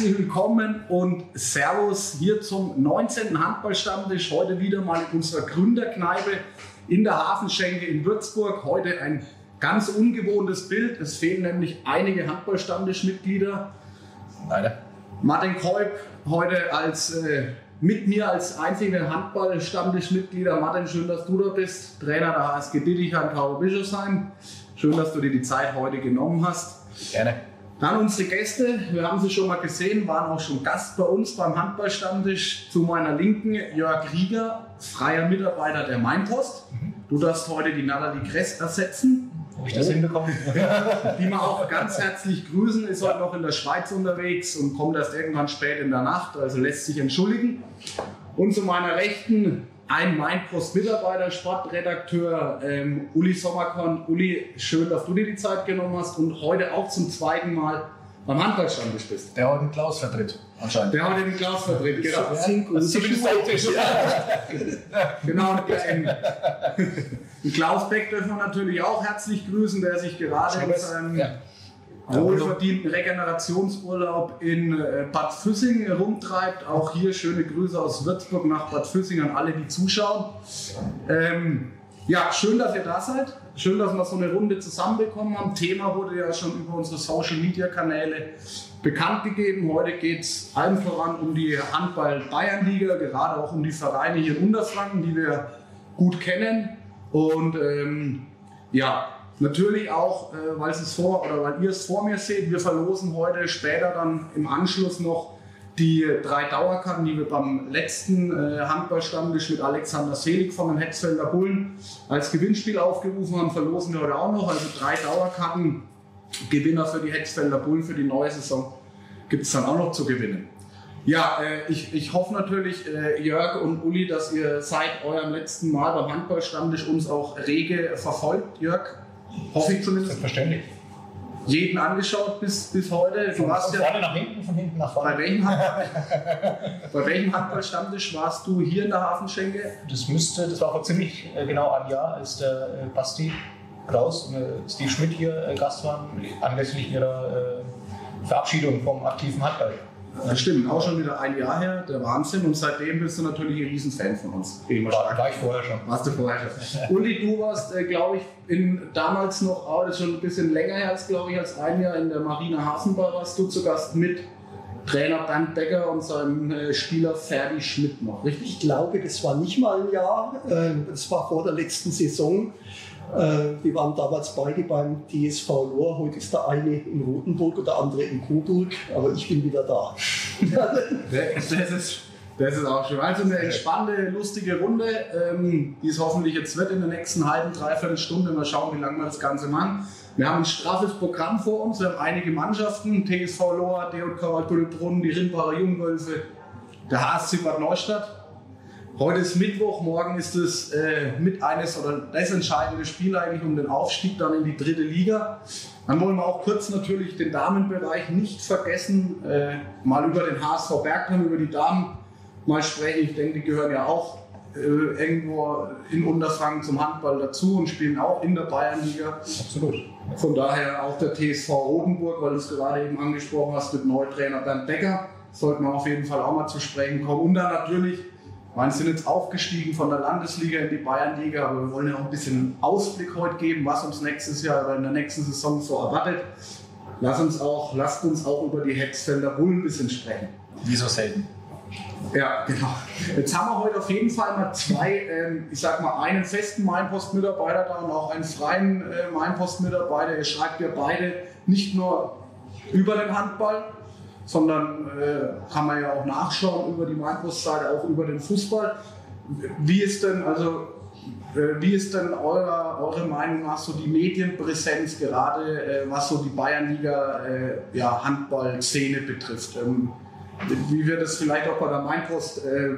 Herzlich willkommen und Servus hier zum 19. Handballstammtisch. Heute wieder mal in unserer Gründerkneipe in der Hafenschenke in Würzburg. Heute ein ganz ungewohntes Bild. Es fehlen nämlich einige Handballstammtischmitglieder. Leider. Martin Kolb heute als äh, mit mir als einziger Handball-Stammtischmitglieder. Martin, schön, dass du da bist. Trainer der HSG Dittichheim, Tauber Bischofsheim. Schön, dass du dir die Zeit heute genommen hast. Gerne. Dann unsere Gäste, wir haben sie schon mal gesehen, waren auch schon Gast bei uns beim Handballstammtisch. Zu meiner Linken Jörg Rieger, freier Mitarbeiter der Mainpost. Du darfst heute die Natalie Kress ersetzen. Habe ich das hinbekommen? Die wir auch ganz herzlich grüßen, ist heute noch in der Schweiz unterwegs und kommt erst irgendwann spät in der Nacht, also lässt sich entschuldigen. Und zu meiner Rechten ein Mainpost-Mitarbeiter, Sportredakteur ähm, Uli Sommerkorn. Uli, schön, dass du dir die Zeit genommen hast und heute auch zum zweiten Mal beim Handballstammtisch bist. Der heute den Klaus vertritt, anscheinend. Der heute den Klaus vertritt, genau. Das ist zumindest optisch. Genau, und ähm, den Klaus Beck dürfen wir natürlich auch herzlich grüßen, der sich gerade in seinem Ja. Wohlverdienten Regenerationsurlaub in äh, Bad Füssing herumtreibt. Auch hier schöne Grüße aus Würzburg nach Bad Füssing an alle, die zuschauen. Ähm, ja, schön, dass ihr da seid. Schön, dass wir so eine Runde zusammenbekommen haben. Thema wurde ja schon über unsere Social Media Kanäle bekannt gegeben. Heute geht es allen voran um die Handball-Bayern-Liga, gerade auch um die Vereine hier in Unterfranken, die wir gut kennen. Und ähm, ja, natürlich auch, äh, weil es vor oder weil ihr es vor mir seht, wir verlosen heute später dann im Anschluss noch die drei Dauerkarten, die wir beim letzten äh, Handballstammtisch mit Alexander Selig von den Hetzfelder Bullen als Gewinnspiel aufgerufen haben, verlosen wir heute auch noch. Also drei Dauerkarten, Gewinner für die Hetzfelder Bullen für die neue Saison gibt es dann auch noch zu gewinnen. Ja, äh, ich, ich hoffe natürlich, äh, Jörg und Uli, dass ihr seit eurem letzten Mal beim Handballstammtisch uns auch rege verfolgt. Jörg, hoffe ich zumindest. Selbstverständlich. Jeden angeschaut bis, bis heute. Du Von, warst von ja vorne nach hinten, von hinten nach bei vorne. welchem, Hand- bei welchem Handballstammtisch warst du hier in der Hafenschenke? Das müsste, das war vor ziemlich äh, genau einem Jahr, als der äh, Basti Kraus und äh, Steve Schmidt hier Gast waren, anlässlich ihrer Verabschiedung vom aktiven Handball. Das stimmt, auch schon wieder ein Jahr her, der Wahnsinn. Und seitdem bist du natürlich ein Riesenfan von uns. War, stark war ich vorher schon. Warst du vorher schon. Uli, du warst, äh, glaube ich, in, damals noch, oh, das ist schon ein bisschen länger her als, glaube ich, als ein Jahr in der Marina Hasenball warst du zu Gast mit Trainer Bernd Becker und seinem äh, Spieler Ferdi Schmidt noch, richtig? Ich glaube, das war nicht mal ein Jahr. äh, Das war vor der letzten Saison. Äh, Wir waren damals beide beim TSV Lohr. Heute ist der eine in Rotenburg und der andere in Coburg. Aber ich bin wieder da. Das ist, das ist auch schön. Also eine entspannte, lustige Runde, ähm, die es hoffentlich jetzt wird in der nächsten halben, dreiviertel Stunde. Mal schauen, wie lange wir das Ganze machen. Wir haben ein straffes Programm vor uns. Wir haben einige Mannschaften: TSV Lohr, DJK Waldbüttelbrunn, die Rimbacher Jungwölfe, der HSC Bad Neustadt. Heute ist Mittwoch, morgen ist es äh, mit eines oder das entscheidende Spiel eigentlich um den Aufstieg dann in die dritte Liga. Dann wollen wir auch kurz natürlich den Damenbereich nicht vergessen, äh, mal über den HSV Bergheim, über die Damen mal sprechen. Ich denke, die gehören ja auch äh, irgendwo in Unterfranken zum Handball dazu und spielen auch in der Bayernliga. Absolut. Von daher auch der TSV Rotenburg, weil du es gerade eben angesprochen hast mit Neutrainer Bernd Becker, sollten wir auf jeden Fall auch mal zu sprechen kommen. Und dann natürlich, wir sind jetzt aufgestiegen von der Landesliga in die Bayernliga, aber wir wollen ja auch ein bisschen Ausblick heute geben, was uns nächstes Jahr oder in der nächsten Saison so erwartet. Lass uns auch, lasst uns auch über die Hetzfelder Bullen ein bisschen sprechen. Wie so selten. Ja, genau. Jetzt haben wir heute auf jeden Fall mal zwei, ähm, ich sag mal, einen festen Mainpost-Mitarbeiter da und auch einen freien äh, Mainpost-Mitarbeiter. Ihr schreibt ja beide nicht nur über den Handball, sondern äh, kann man ja auch nachschauen über die Mainpost-Seite, auch über den Fußball. Wie ist denn, also, äh, wie ist denn eure, eure Meinung nach so die Medienpräsenz gerade, äh, was so die Bayernliga äh, ja, Handball-Szene betrifft? Ähm, wie wird es vielleicht auch bei der Mainpost äh,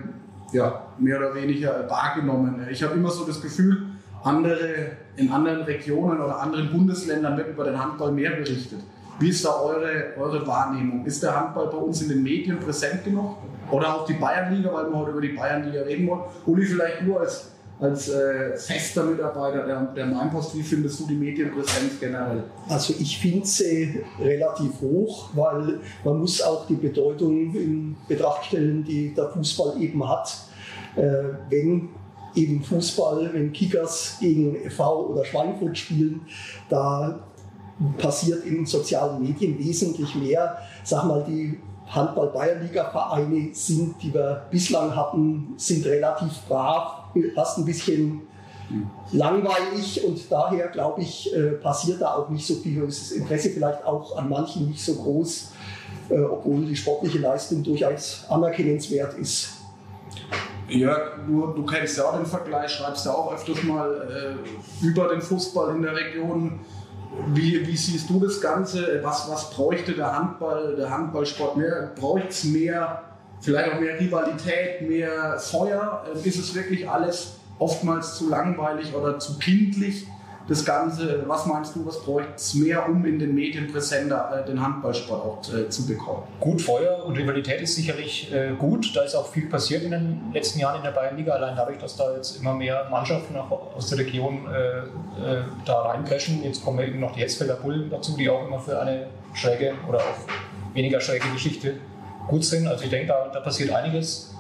ja, mehr oder weniger wahrgenommen? Ich habe immer so das Gefühl, andere, in anderen Regionen oder anderen Bundesländern wird über den Handball mehr berichtet. Wie ist da eure, eure Wahrnehmung? Ist der Handball bei uns in den Medien präsent genug? Oder auch die Bayernliga, weil wir heute über die Bayernliga reden wollen? Uli, vielleicht nur als, als äh, fester Mitarbeiter der, der Mainpost, wie findest du die Medienpräsenz generell? Also ich finde sie relativ hoch, weil man muss auch die Bedeutung in Betracht stellen, die der Fußball eben hat. Äh, wenn eben Fußball, wenn Kickers gegen FV oder Schweinfurt spielen, da passiert in sozialen Medien wesentlich mehr. Sag mal, die Handball-Bayernliga-Vereine sind, die wir bislang hatten, sind relativ brav, fast ein bisschen langweilig und daher glaube ich, äh, passiert da auch nicht so viel das Interesse vielleicht auch an manchen nicht so groß, äh, obwohl die sportliche Leistung durchaus anerkennenswert ist. Ja, du, du kennst ja auch den Vergleich, schreibst ja auch öfters mal äh, über den Fußball in der Region. Wie, wie, siehst du das Ganze? Was, was bräuchte der Handball, der Handballsport mehr? Bräuchte es mehr, vielleicht auch mehr Rivalität, mehr Feuer? Äh, ist es wirklich alles oftmals zu langweilig oder zu kindlich? Das Ganze, was meinst du, was bräuchte es mehr, um in den Medien präsenter äh, den Handballsport auch äh, zu bekommen? Gut, Feuer und Rivalität ist sicherlich äh, gut. Da ist auch viel passiert in den letzten Jahren in der Bayernliga, allein dadurch, dass da jetzt immer mehr Mannschaften auch aus der Region äh, äh, da reinpreschen. Jetzt kommen eben noch die Hetzfelder Bullen dazu, die auch immer für eine schräge oder auch weniger schräge Geschichte gut sind. Also ich denke, da, da passiert einiges.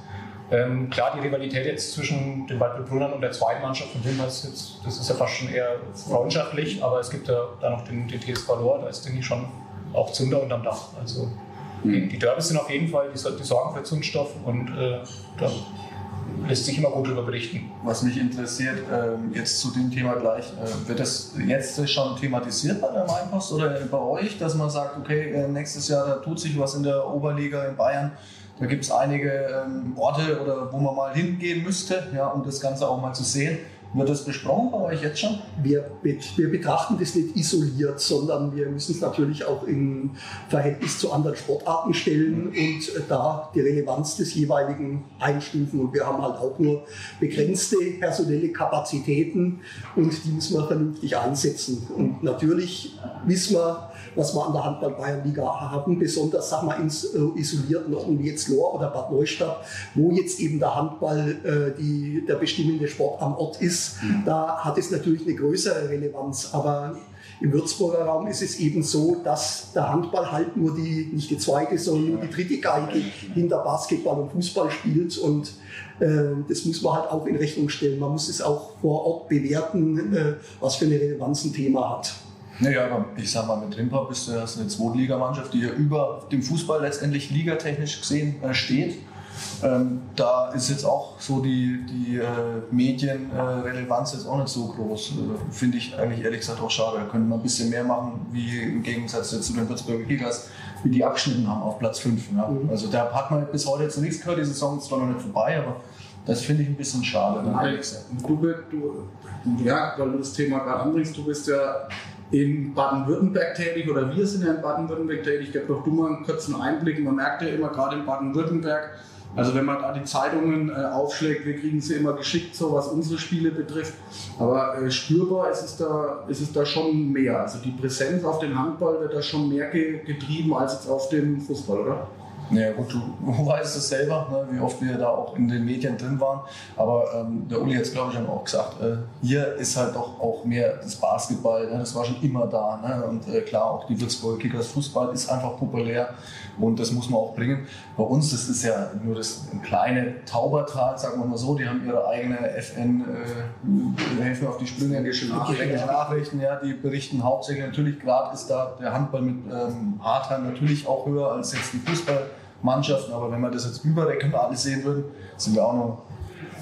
Ähm, klar, die Rivalität jetzt zwischen den Waldbrüdern und der zweiten Mannschaft von Wilma ist jetzt, das ist ja fast schon eher freundschaftlich, aber es gibt ja da noch den, den TSV Lohr, da ist, denke ich, schon auch Zunder unterm Dach. Also mhm. die Derbys sind auf jeden Fall, die, die sorgen für Zündstoff und äh, da lässt sich immer gut darüber berichten. Was mich interessiert, äh, jetzt zu dem Thema gleich, äh, wird das jetzt schon thematisiert bei der Mainpost oder bei euch, dass man sagt, okay, äh, nächstes Jahr da tut sich was in der Oberliga in Bayern, da gibt es einige ähm, Orte, oder wo man mal hingehen müsste, ja, um das Ganze auch mal zu sehen. Wird das besprochen bei euch jetzt schon? Wir, wir betrachten das nicht isoliert, sondern wir müssen es natürlich auch im Verhältnis zu anderen Sportarten stellen und äh, da die Relevanz des jeweiligen einstufen. Und wir haben halt auch nur begrenzte personelle Kapazitäten und die müssen wir vernünftig einsetzen. Und natürlich wissen wir, was wir an der Handball-Bayernliga haben, besonders sag mal, in äh, isolierten Orten wie jetzt Lohr oder Bad Neustadt, wo jetzt eben der Handball äh, die, der bestimmende Sport am Ort ist. Mhm. Da hat es natürlich eine größere Relevanz, aber im Würzburger Raum ist es eben so, dass der Handball halt nur die, nicht die zweite, sondern nur die dritte Geige hinter Basketball und Fußball spielt und äh, das muss man halt auch in Rechnung stellen. Man muss es auch vor Ort bewerten, äh, was für eine Relevanz ein Thema hat. Naja, aber ich sag mal, mit Rimpa bist du hast eine Zweitligamannschaft, die ja über dem Fußball letztendlich ligatechnisch gesehen äh, steht. Ähm, da ist jetzt auch so die, die äh, Medienrelevanz äh, jetzt auch nicht so groß. Äh, Finde ich eigentlich ehrlich gesagt auch schade. Da könnte man ein bisschen mehr machen, wie im Gegensatz zu den Würzburger Kickers, wie die abgeschnitten haben auf Platz 5. Ja. Mhm. Also da hat man bis heute jetzt nichts gehört, die Saison ist zwar noch nicht vorbei, aber das finde ich ein bisschen schade. Ne? Du, du, ja, weil du das Thema gerade anbringst, du bist ja in Baden-Württemberg tätig oder wir sind ja in Baden-Württemberg tätig. Ich gebe doch du mal einen kurzen Einblick. Man merkt ja immer gerade in Baden-Württemberg, also wenn man da die Zeitungen äh, aufschlägt, wir kriegen sie immer geschickt, so was unsere Spiele betrifft. Aber äh, spürbar ist es, da, ist es da schon mehr. Also die Präsenz auf den Handball wird da schon mehr ge getrieben als jetzt auf den Fußball, oder? Ja gut, du, du weißt es selber, ne, wie oft wir da auch in den Medien drin waren. Aber ähm, der Uli hat es, glaube ich, auch gesagt, äh, hier ist halt doch auch mehr das Basketball, ne, das war schon immer da. Ne? Und äh, klar, auch die Würzburger Kickers Fußball ist einfach populär und das muss man auch bringen. Bei uns das ist ja nur das kleine Taubertal, sagen wir mal so, die haben ihre eigene FN, äh, helfen auf die Sprünge, Nachrichten, Nachrichten, ja, die berichten hauptsächlich, natürlich gerade ist da der Handball mit ähm, Hartheim natürlich auch höher als jetzt die Fußball. Mannschaften, aber wenn wir das jetzt überregional sehen würden, sind wir auch noch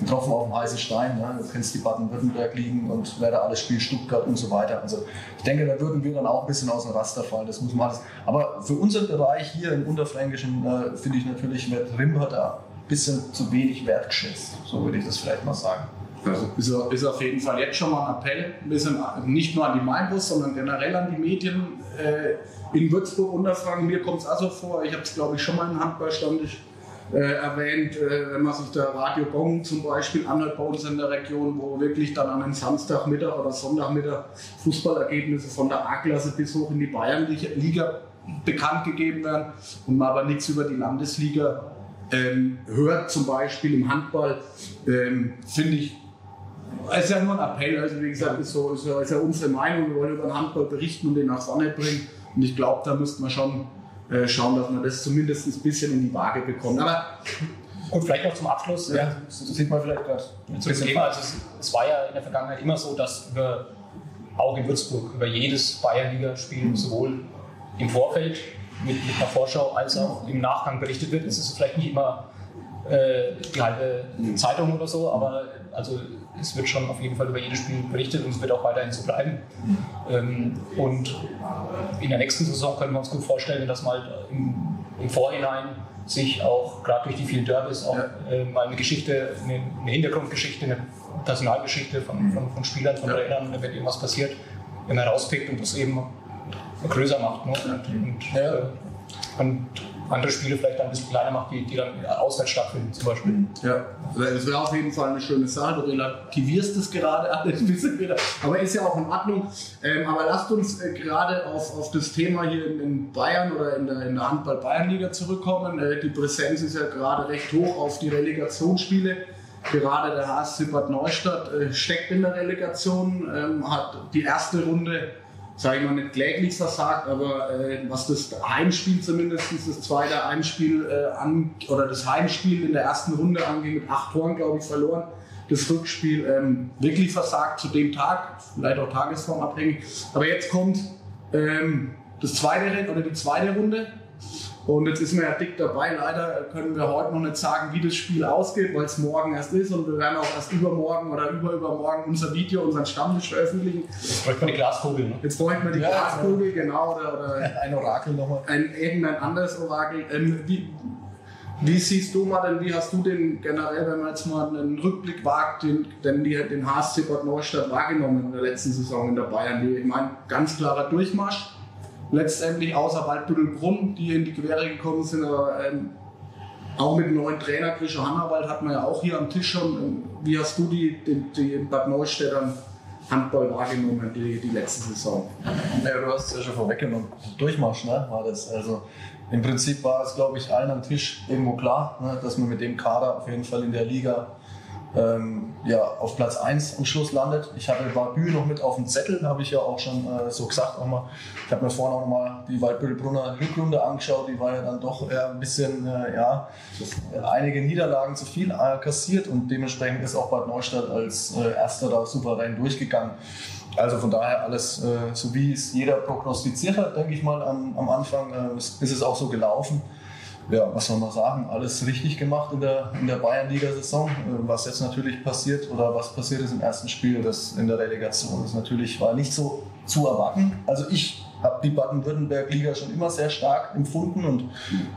ein Tropfen auf dem heißen Stein. Ne? Du kennst die Baden-Württemberg liegen und wer da alles spielt, Stuttgart und so weiter. Also ich denke, da würden wir dann auch ein bisschen aus dem Raster fallen. Das muss man alles. Aber für unseren Bereich hier im Unterfränkischen äh, finde ich natürlich, wird Rimper da ein bisschen zu wenig wertgeschätzt. So würde ich das vielleicht mal sagen. Also ist, auf jeden Fall jetzt schon mal ein Appell, ein bisschen, nicht nur an die Mainbus, sondern generell an die Medien. Äh, in Würzburg unterfragen. Mir kommt es also vor, ich habe es glaube ich schon mal im Handballstand äh, erwähnt, äh, wenn man sich der Radio Gong zum Beispiel anhört bei uns in der Region, wo wirklich dann an einem Samstagmittag oder Sonntagmittag Fußballergebnisse von der A-Klasse bis hoch in die Bayernliga bekannt gegeben werden und man aber nichts über die Landesliga ähm, hört, zum Beispiel im Handball, ähm, finde ich es ist ja nur ein Appell, also wie gesagt, ist, so, ist, ja, ist ja unsere Meinung. Wir wollen über den Handball berichten und den nach vorne bringen. Und ich glaube, da müsste man schon äh, schauen, dass man das zumindest ein bisschen in die Waage bekommt. Aber Gut, vielleicht noch zum Abschluss. Ja, das sieht man vielleicht gerade. Zu dem Thema, also es, es, war ja in der Vergangenheit immer so, dass über, auch in Würzburg über jedes Bayernligaspiel sowohl im Vorfeld mit, mit einer Vorschau als auch im Nachgang berichtet wird. Es ist vielleicht nicht immer äh, die halbe Zeitung oder so, aber also es wird schon auf jeden Fall über jedes Spiel berichtet und es wird auch weiterhin so bleiben. Ähm, und in der nächsten Saison können wir uns gut vorstellen, dass mal im, im Vorhinein sich auch gerade durch die vielen Derbys auch ja. äh, mal eine Geschichte, eine, Hintergrundgeschichte, eine Personalgeschichte von, von, von Spielern, von ja. Trainern, wenn irgendwas passiert, wenn man rauspickt und das eben größer macht. Ne? Und, und, ja. äh, und andere Spiele vielleicht ein bisschen kleiner macht, die, die dann auswärts stattfinden zum Beispiel. Ja, das wäre auf jeden Fall eine schöne Sache. Du relativierst es gerade alles ein bisschen wieder, aber ist ja auch in Ordnung. Ähm, aber lasst uns äh, gerade auf, auf das Thema hier in, in Bayern oder in der, in der Handball-Bayern-Liga zurückkommen. Äh, die Präsenz ist ja gerade recht hoch auf die Relegationsspiele. Gerade der HSC Bad Neustadt äh, steckt in der Relegation, ähm, hat die erste Runde sage ich mal, nicht kläglich versagt, aber äh, was das Heimspiel zumindest, das zweite Heimspiel äh, an, oder das Heimspiel in der ersten Runde angeht, mit acht Toren, glaube ich, verloren. Das Rückspiel ähm, wirklich versagt zu dem Tag, vielleicht auch tagesformabhängig. Aber jetzt kommt ähm, das zweite oder die zweite Runde und jetzt ist man ja dick dabei. Leider können wir heute noch nicht sagen, wie das Spiel ausgeht, weil es morgen erst ist und wir werden auch erst übermorgen oder überübermorgen unser Video, unseren Stammtisch veröffentlichen. Jetzt bräuchten wir die Glaskugel. Ne? Jetzt bräuchten wir die ja, Glaskugel, genau. Oder, oder ein Orakel nochmal. Ein, irgendein anderes Orakel. Ähm, wie, wie siehst du mal denn, wie hast du den generell, wenn man jetzt mal einen Rückblick wagt, den, den, den HSC Bad Neustadt wahrgenommen in der letzten Saison in der Bayern? Ich meine, ganz klarer Durchmarsch letztendlich außer Waldbüttelbrunn, die in die Quere gekommen sind, aber ähm, auch mit dem neuen Trainer Grisha Hannawald hat man ja auch hier am Tisch schon. Ähm, wie hast du die, die, die Bad Neustädtern Handball wahrgenommen, die, die letzte Saison? Ja, du hast es ja schon vorweggenommen. Durchmarsch, ne, war das. Also im Prinzip war es, glaube ich, allen am Tisch irgendwo klar, ne, dass man mit dem Kader auf jeden Fall in der Liga ähm, ja, auf Platz 1 am Schluss landet. Ich hatte Barbü noch mit auf dem Zettel, habe ich ja auch schon äh, so gesagt. Auch mal. Ich habe mir vorhin auch mal die Waldbüttelbrunner Rückrunde angeschaut. Die war ja dann doch eher ein bisschen, äh, ja, einige Niederlagen zu viel äh, kassiert und dementsprechend ist auch Bad Neustadt als äh, Erster da souverän durchgegangen. Also von daher alles äh, so wie es jeder prognostiziert hat, denke ich mal am, am Anfang, äh, ist es auch so gelaufen ja, was soll man sagen, alles richtig gemacht in der, in der Bayernliga-Saison. Äh, was jetzt natürlich passiert oder was passiert ist im ersten Spiel, das in der Relegation, das natürlich war nicht so zu erwarten. Also ich habe die Baden-Württemberg-Liga schon immer sehr stark empfunden und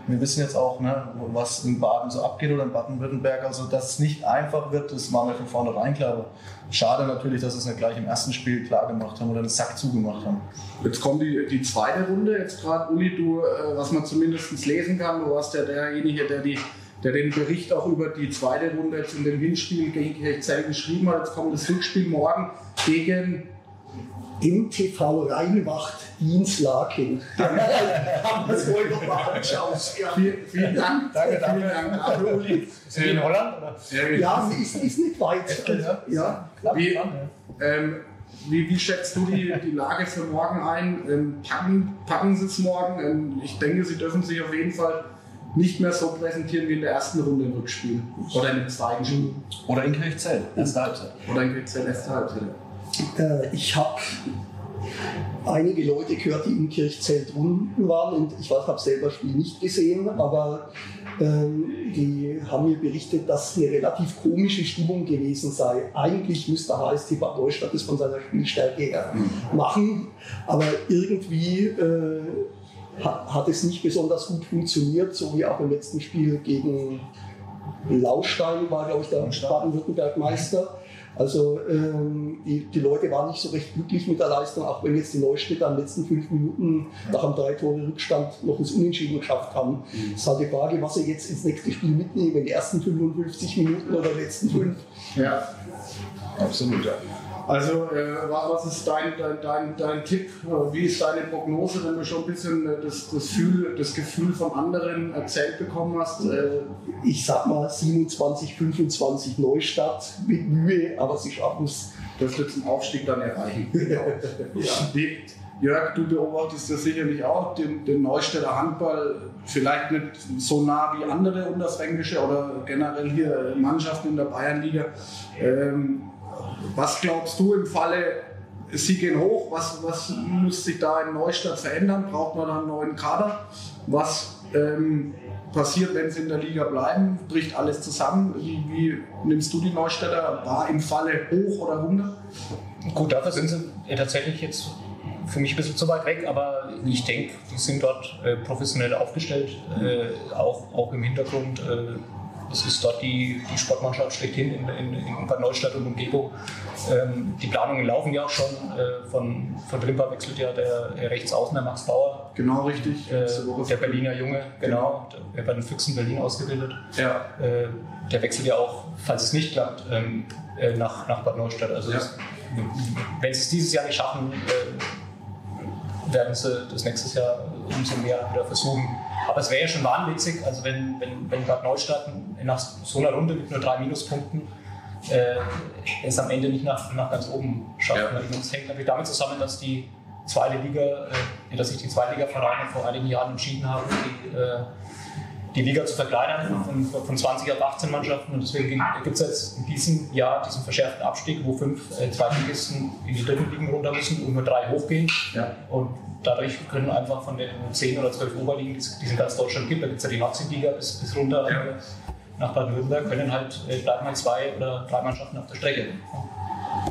wir wissen jetzt auch, ne, was in Baden so abgeht oder in Baden-Württemberg. Also, dass es nicht einfach wird, das war mir von vornherein klar. Aber schade natürlich, dass es nicht gleich im ersten Spiel klar gemacht haben oder einen Sack zugemacht haben. Jetzt kommt die, die zweite Runde. Jetzt gerade, Uli, du, äh, was man zumindest lesen kann, du warst ja derjenige, der die der den Bericht auch über die zweite Runde jetzt in dem Hinspiel gegen Kirchzell geschrieben hat. Jetzt kommt das Rückspiel morgen gegen MTV Rheinwacht Dienstlaken. Haben wir es wohl noch mal angeschaut. Ja. Vielen, vielen Dank. Danke, danke. Vielen Dank. Hallo, Uli. Sind in Holland? Oder? Ja, ist, ist nicht weit. Ja. ja. Wie, ähm, wie, wie, schätzt du die, die Lage für morgen ein? Ähm, packen, packen sie es morgen? Ähm, ich denke, sie dürfen sich auf jeden Fall nicht mehr so präsentieren wie in der ersten Runde im Rückspiel. Oder in dem zweiten Spiel. Oder in Kirchzell, erste Halbzeit. Oder in Kirchzell, erste Halbzeit. Äh, ich habe einige Leute gehört, die in Kirchzell drunten waren und ich habe selber das Spiel nicht gesehen, aber ähm, die haben mir berichtet, dass eine relativ komische Stimmung gewesen sei. Eigentlich müsste HST Bad Neustadt es von seiner Spielstärke her machen, aber irgendwie äh, hat, hat es nicht besonders gut funktioniert, so wie auch im letzten Spiel gegen Laustein war, glaube ich, der Baden-Württemberg-Meister. Also ähm, die, die, Leute waren nicht so recht glücklich mit der Leistung, auch wenn jetzt die Neustädter in den letzten fünf Minuten nach einem drei Tore Rückstand noch ins Unentschieden geschafft haben. Es ist halt die Frage, was sie jetzt ins nächste Spiel mitnehmen, die ersten 55 Minuten oder die letzten fünf. Ja, absolut. Ja. Also, äh, was ist dein, dein, dein, dein Tipp? Wie ist deine Prognose, wenn du schon ein bisschen äh, das, das, Gefühl, das Gefühl von anderen erzählt bekommen hast? Äh, ich sag mal 27, 25 Neustadt mit Mühe, aber sie schaffen es. Das wird zum Aufstieg dann erreichen. ja. Jörg, du beobachtest ja sicherlich auch den, den Neustädter Handball, vielleicht nicht so nah wie andere unterfränkische oder generell hier Mannschaften in der Bayernliga. Ähm, was glaubst du im Falle, sie gehen hoch, was, was muss sich da in Neustadt verändern? Braucht man da einen neuen Kader? Was ähm, passiert, wenn sie in der Liga bleiben? Bricht alles zusammen? Wie, wie nimmst du die Neustädter wahr im Falle hoch oder runter? Gut, dafür sind sie tatsächlich jetzt für mich ein bisschen zu weit weg, aber ich denke, die sind dort äh, professionell aufgestellt, äh, auch, auch im Hintergrund. Äh, das ist dort die, die Sportmannschaft schlechthin in, in, in Bad Neustadt und Umgebung. Ähm, die Planungen laufen ja auch schon. Äh, von, von Rimpa wechselt ja der, der Rechtsaußen, der Max Bauer. Genau, richtig. Äh, der Berliner Junge, genau. genau. Der bei den Füchsen Berlin ausgebildet. Ja. Äh, der wechselt ja auch, falls es nicht klappt, ähm, äh, nach, nach Bad Neustadt. Also, ja. wenn sie es dieses Jahr nicht schaffen, äh, werden sie das nächstes Jahr umso mehr wieder versuchen. Aber es wäre ja schon wahnwitzig, also wenn, wenn, wenn Bad Neustadt nach so einer Runde mit nur drei Minuspunkten äh, es am Ende nicht nach, nach ganz oben schafft. Ja. Das hängt natürlich damit zusammen, dass die zweite Liga, äh, dass sich die Zweitliga-Vereine vor einigen Jahren entschieden haben, die, äh, die Liga zu verkleinern von, von 20 auf 18 Mannschaften. Und deswegen gibt es jetzt in diesem Jahr diesen verschärften Abstieg, wo fünf äh, Zweitligisten in die dritten Ligen runter müssen und nur drei hochgehen. Ja. Und dadurch können einfach von den 10 oder 12 Oberligen, die es in ganz Deutschland gibt, da gibt es ja die Nazi-Liga bis, bis runter ja. Nach Baden-Württemberg, können halt äh, bleiben mal zwei oder drei Mannschaften auf der Strecke.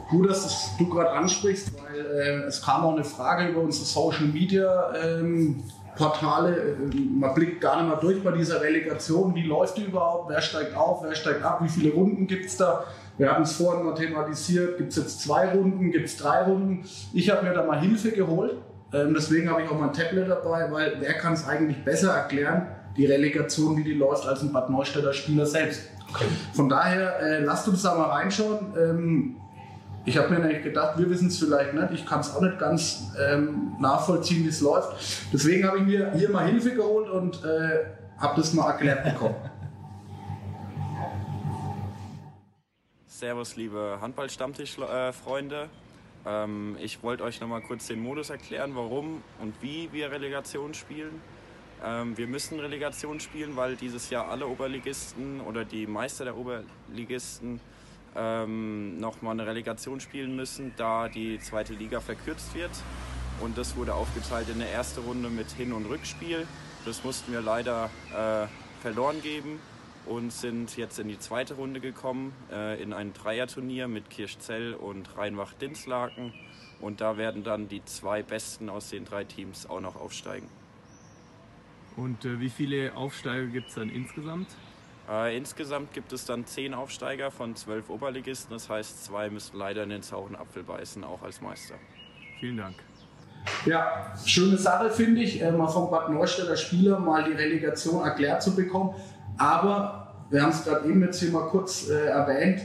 Gut, dass du gerade ansprichst, weil äh, es kam auch eine Frage über unsere Social Media ähm, Portale. Äh, man blickt gar nicht mal durch bei dieser Relegation. Wie läuft die überhaupt? Wer steigt auf? Wer steigt ab? Wie viele Runden gibt es da? Wir hatten es vorhin mal thematisiert. Gibt es jetzt zwei Runden? Gibt es drei Runden? Ich habe mir da mal Hilfe geholt. Ähm, deswegen habe ich auch mein Tablet dabei, weil wer kann es eigentlich besser erklären, die Relegation, wie die läuft, als ein Bad Neustädter Spieler selbst. Okay. Von daher, äh, lasst uns da mal reinschauen. Ähm, ich habe mir nämlich gedacht, wir wissen es vielleicht nicht. Ich kann es auch nicht ganz ähm, nachvollziehen, wie es läuft. Deswegen habe ich mir hier mal Hilfe geholt und äh, habe das mal erklärt bekommen. Servus, liebe Handball-Stammtisch-Freunde. Ähm, ich wollte euch noch mal kurz den Modus erklären, warum und wie wir Relegation spielen. Ähm, wir müssen Relegation spielen, weil dieses Jahr alle Oberligisten oder die Meister der Oberligisten ähm, nochmal eine Relegation spielen müssen, da die zweite Liga verkürzt wird. Und das wurde aufgeteilt in eine erste Runde mit Hin- und Rückspiel. Das mussten wir leider äh, verloren geben und sind jetzt in die zweite Runde gekommen, äh, in ein Dreierturnier mit Kirchzell und Rheinwach-Dinslaken. Und da werden dann die zwei Besten aus den drei Teams auch noch aufsteigen. Und äh, wie viele Aufsteiger gibt es dann insgesamt? Äh, insgesamt gibt es dann zehn Aufsteiger von zwölf Oberligisten. Das heißt, zwei müssen leider in den sauren Apfel beißen, auch als Meister. Vielen Dank. Ja, schöne Sache finde ich, äh, mal vom Bad Neustädter Spieler mal die Relegation erklärt zu bekommen. Aber wir haben es gerade eben jetzt hier mal kurz äh, erwähnt,